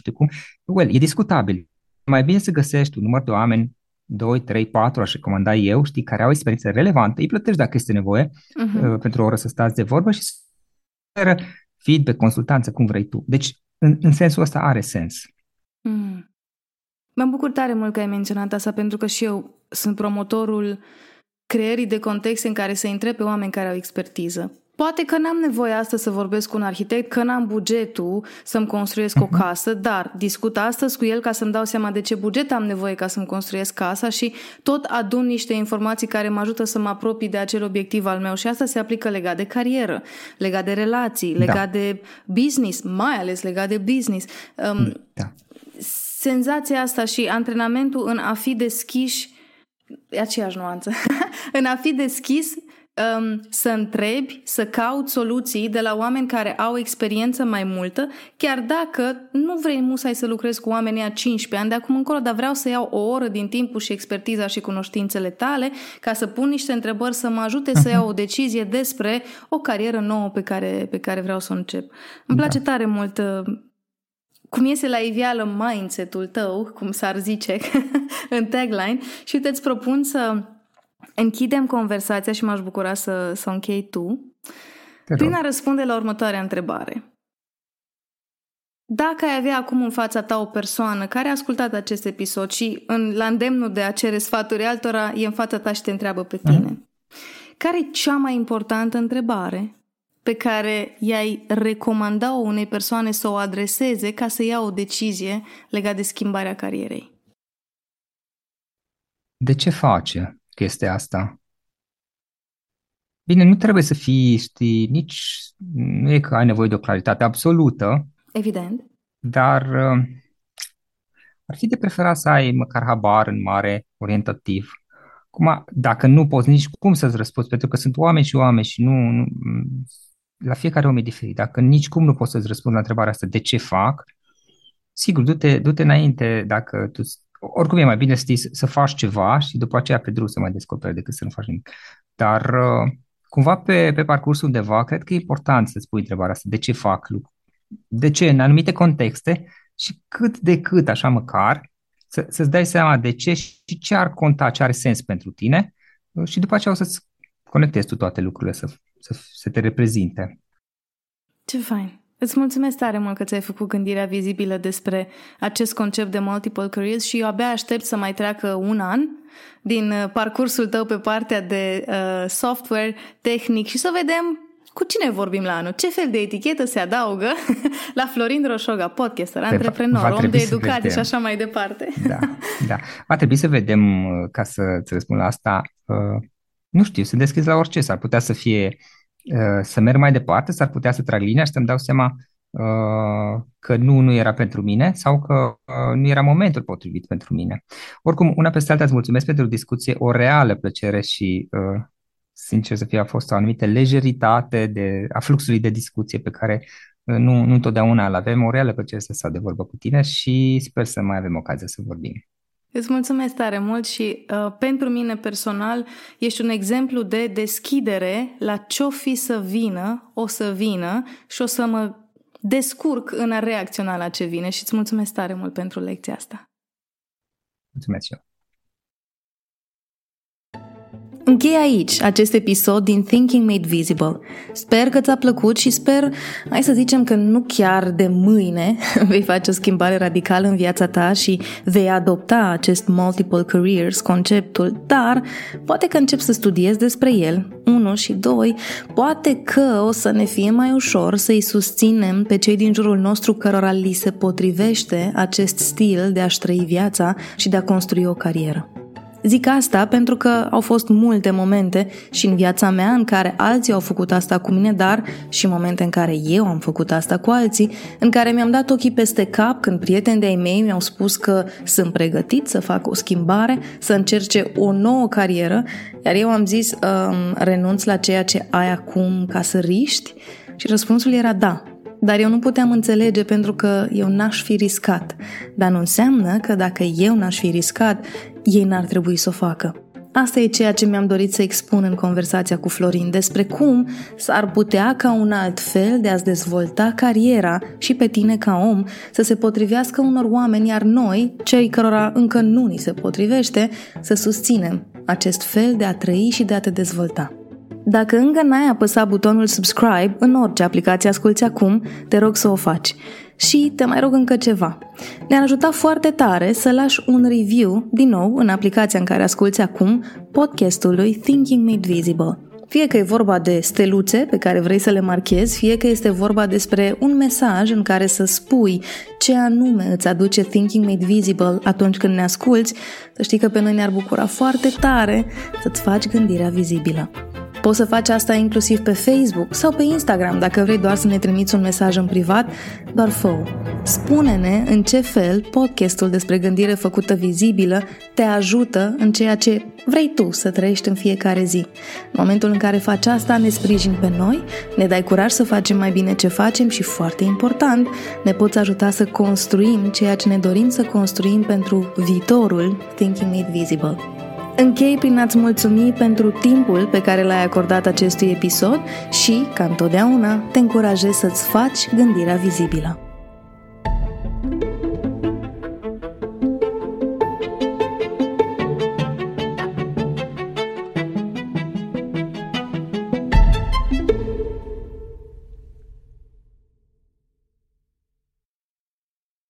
știu cum, well, e discutabil. Mai bine să găsești un număr de oameni 2, 3, 4, aș recomanda eu, știi, care au experiență relevantă, îi plătești dacă este nevoie uh-huh. uh, pentru o oră să stați de vorbă și să feedback, consultanță, cum vrei tu. Deci, în, în sensul ăsta are sens. Mm. Mă bucur tare mult că ai menționat asta, pentru că și eu sunt promotorul creierii de contexte în care să intre pe oameni care au expertiză. Poate că n-am nevoie astăzi să vorbesc cu un arhitect, că n-am bugetul să-mi construiesc uh-huh. o mhm. casă, dar discut astăzi cu el ca să-mi dau seama de ce buget am nevoie ca să-mi construiesc casa și tot adun niște informații care mă ajută să mă apropii de acel obiectiv al meu și asta se aplică legat de carieră, legat de relații, legat da. de business, mai ales legat de business. Um, da senzația asta și antrenamentul în a fi deschiși, e aceeași nuanță, *laughs* în a fi deschis um, să întrebi, să caut soluții de la oameni care au experiență mai multă, chiar dacă nu vrei musai să lucrezi cu oamenii a 15 ani de acum încolo, dar vreau să iau o oră din timpul și expertiza și cunoștințele tale ca să pun niște întrebări să mă ajute să iau o decizie despre o carieră nouă pe care, pe care vreau să o încep. Îmi place da. tare mult uh, cum iese la iveală mindset-ul tău, cum s-ar zice *laughs* în tagline, și uite, îți propun să închidem conversația și m-aș bucura să, să o închei tu prin a răspunde la următoarea întrebare. Dacă ai avea acum în fața ta o persoană care a ascultat acest episod și în, la îndemnul de a cere sfaturi altora, e în fața ta și te întreabă pe tine, mm. care e cea mai importantă întrebare pe care i-ai recomanda unei persoane să o adreseze ca să ia o decizie legată de schimbarea carierei? De ce face chestia asta? Bine, nu trebuie să fii, știi, nici, nu e că ai nevoie de o claritate absolută. Evident. Dar uh, ar fi de preferat să ai măcar habar în mare, orientativ. Acum, dacă nu poți nici cum să-ți răspunzi, pentru că sunt oameni și oameni și nu, nu la fiecare om e diferit. Dacă nici cum nu poți să-ți răspund la întrebarea asta de ce fac, sigur, du-te, du-te înainte dacă tu, oricum e mai bine știi, să faci ceva și după aceea pe drum să mai descoperi decât să nu faci nimic. Dar uh, cumva pe, pe parcursul undeva, cred că e important să-ți pui întrebarea asta, de ce fac lucruri? De ce? În anumite contexte și cât de cât, așa măcar, să, să-ți dai seama de ce și ce ar conta, ce are sens pentru tine uh, și după aceea o să-ți conectezi tu toate lucrurile să, să, să te reprezinte. Ce fain! Îți mulțumesc tare mult că ți-ai făcut gândirea vizibilă despre acest concept de multiple careers și eu abia aștept să mai treacă un an din uh, parcursul tău pe partea de uh, software tehnic și să vedem cu cine vorbim la anul? Ce fel de etichetă se adaugă *laughs* la Florin Roșoga, podcaster, antreprenor, om de educație și așa mai departe? *laughs* Da, da. Va trebui să vedem, uh, ca să-ți răspund la asta, uh, nu știu, sunt deschis la orice, s-ar putea să fie uh, să merg mai departe, s-ar putea să trag linia și să-mi dau seama uh, că nu, nu era pentru mine sau că uh, nu era momentul potrivit pentru mine. Oricum, una peste alta îți mulțumesc pentru discuție, o reală plăcere și sincer să fie a fost o anumită lejeritate de, a fluxului de discuție pe care nu, nu întotdeauna îl avem, o reală plăcere să stau de vorbă cu tine și sper să mai avem ocazia să vorbim. Îți mulțumesc tare mult și uh, pentru mine personal ești un exemplu de deschidere la ce-o fi să vină, o să vină și o să mă descurc în a reacționa la ce vine și îți mulțumesc tare mult pentru lecția asta. Mulțumesc și eu. Închei aici acest episod din Thinking Made Visible. Sper că ți-a plăcut și sper, hai să zicem că nu chiar de mâine *laughs* vei face o schimbare radicală în viața ta și vei adopta acest multiple careers, conceptul, dar poate că începi să studiezi despre el, unu și doi, poate că o să ne fie mai ușor să-i susținem pe cei din jurul nostru cărora li se potrivește acest stil de a-și trăi viața și de a construi o carieră. Zic asta pentru că au fost multe momente și în viața mea în care alții au făcut asta cu mine, dar și momente în care eu am făcut asta cu alții, în care mi-am dat ochii peste cap când prieteni de-ai mei mi-au spus că sunt pregătit să fac o schimbare, să încerce o nouă carieră, iar eu am zis um, renunț la ceea ce ai acum ca să riști? Și răspunsul era da, dar eu nu puteam înțelege pentru că eu n-aș fi riscat. Dar nu înseamnă că dacă eu n-aș fi riscat, ei n-ar trebui să o facă. Asta e ceea ce mi-am dorit să expun în conversația cu Florin despre cum s-ar putea ca un alt fel de a-ți dezvolta cariera și pe tine ca om să se potrivească unor oameni, iar noi, cei cărora încă nu ni se potrivește, să susținem acest fel de a trăi și de a te dezvolta. Dacă încă n-ai apăsat butonul subscribe în orice aplicație asculti acum, te rog să o faci. Și te mai rog încă ceva. Ne-ar ajuta foarte tare să lași un review, din nou, în aplicația în care asculti acum, podcastului Thinking Made Visible. Fie că e vorba de steluțe pe care vrei să le marchezi, fie că este vorba despre un mesaj în care să spui ce anume îți aduce Thinking Made Visible atunci când ne asculți, să știi că pe noi ne-ar bucura foarte tare să-ți faci gândirea vizibilă. Poți să faci asta inclusiv pe Facebook sau pe Instagram dacă vrei doar să ne trimiți un mesaj în privat, doar fă Spune-ne în ce fel podcastul despre gândire făcută vizibilă te ajută în ceea ce vrei tu să trăiești în fiecare zi. În momentul în care faci asta, ne sprijini pe noi, ne dai curaj să facem mai bine ce facem și, foarte important, ne poți ajuta să construim ceea ce ne dorim să construim pentru viitorul Thinking Made Visible. Închei prin a-ți mulțumi pentru timpul pe care l-ai acordat acestui episod și, ca întotdeauna, te încurajez să-ți faci gândirea vizibilă.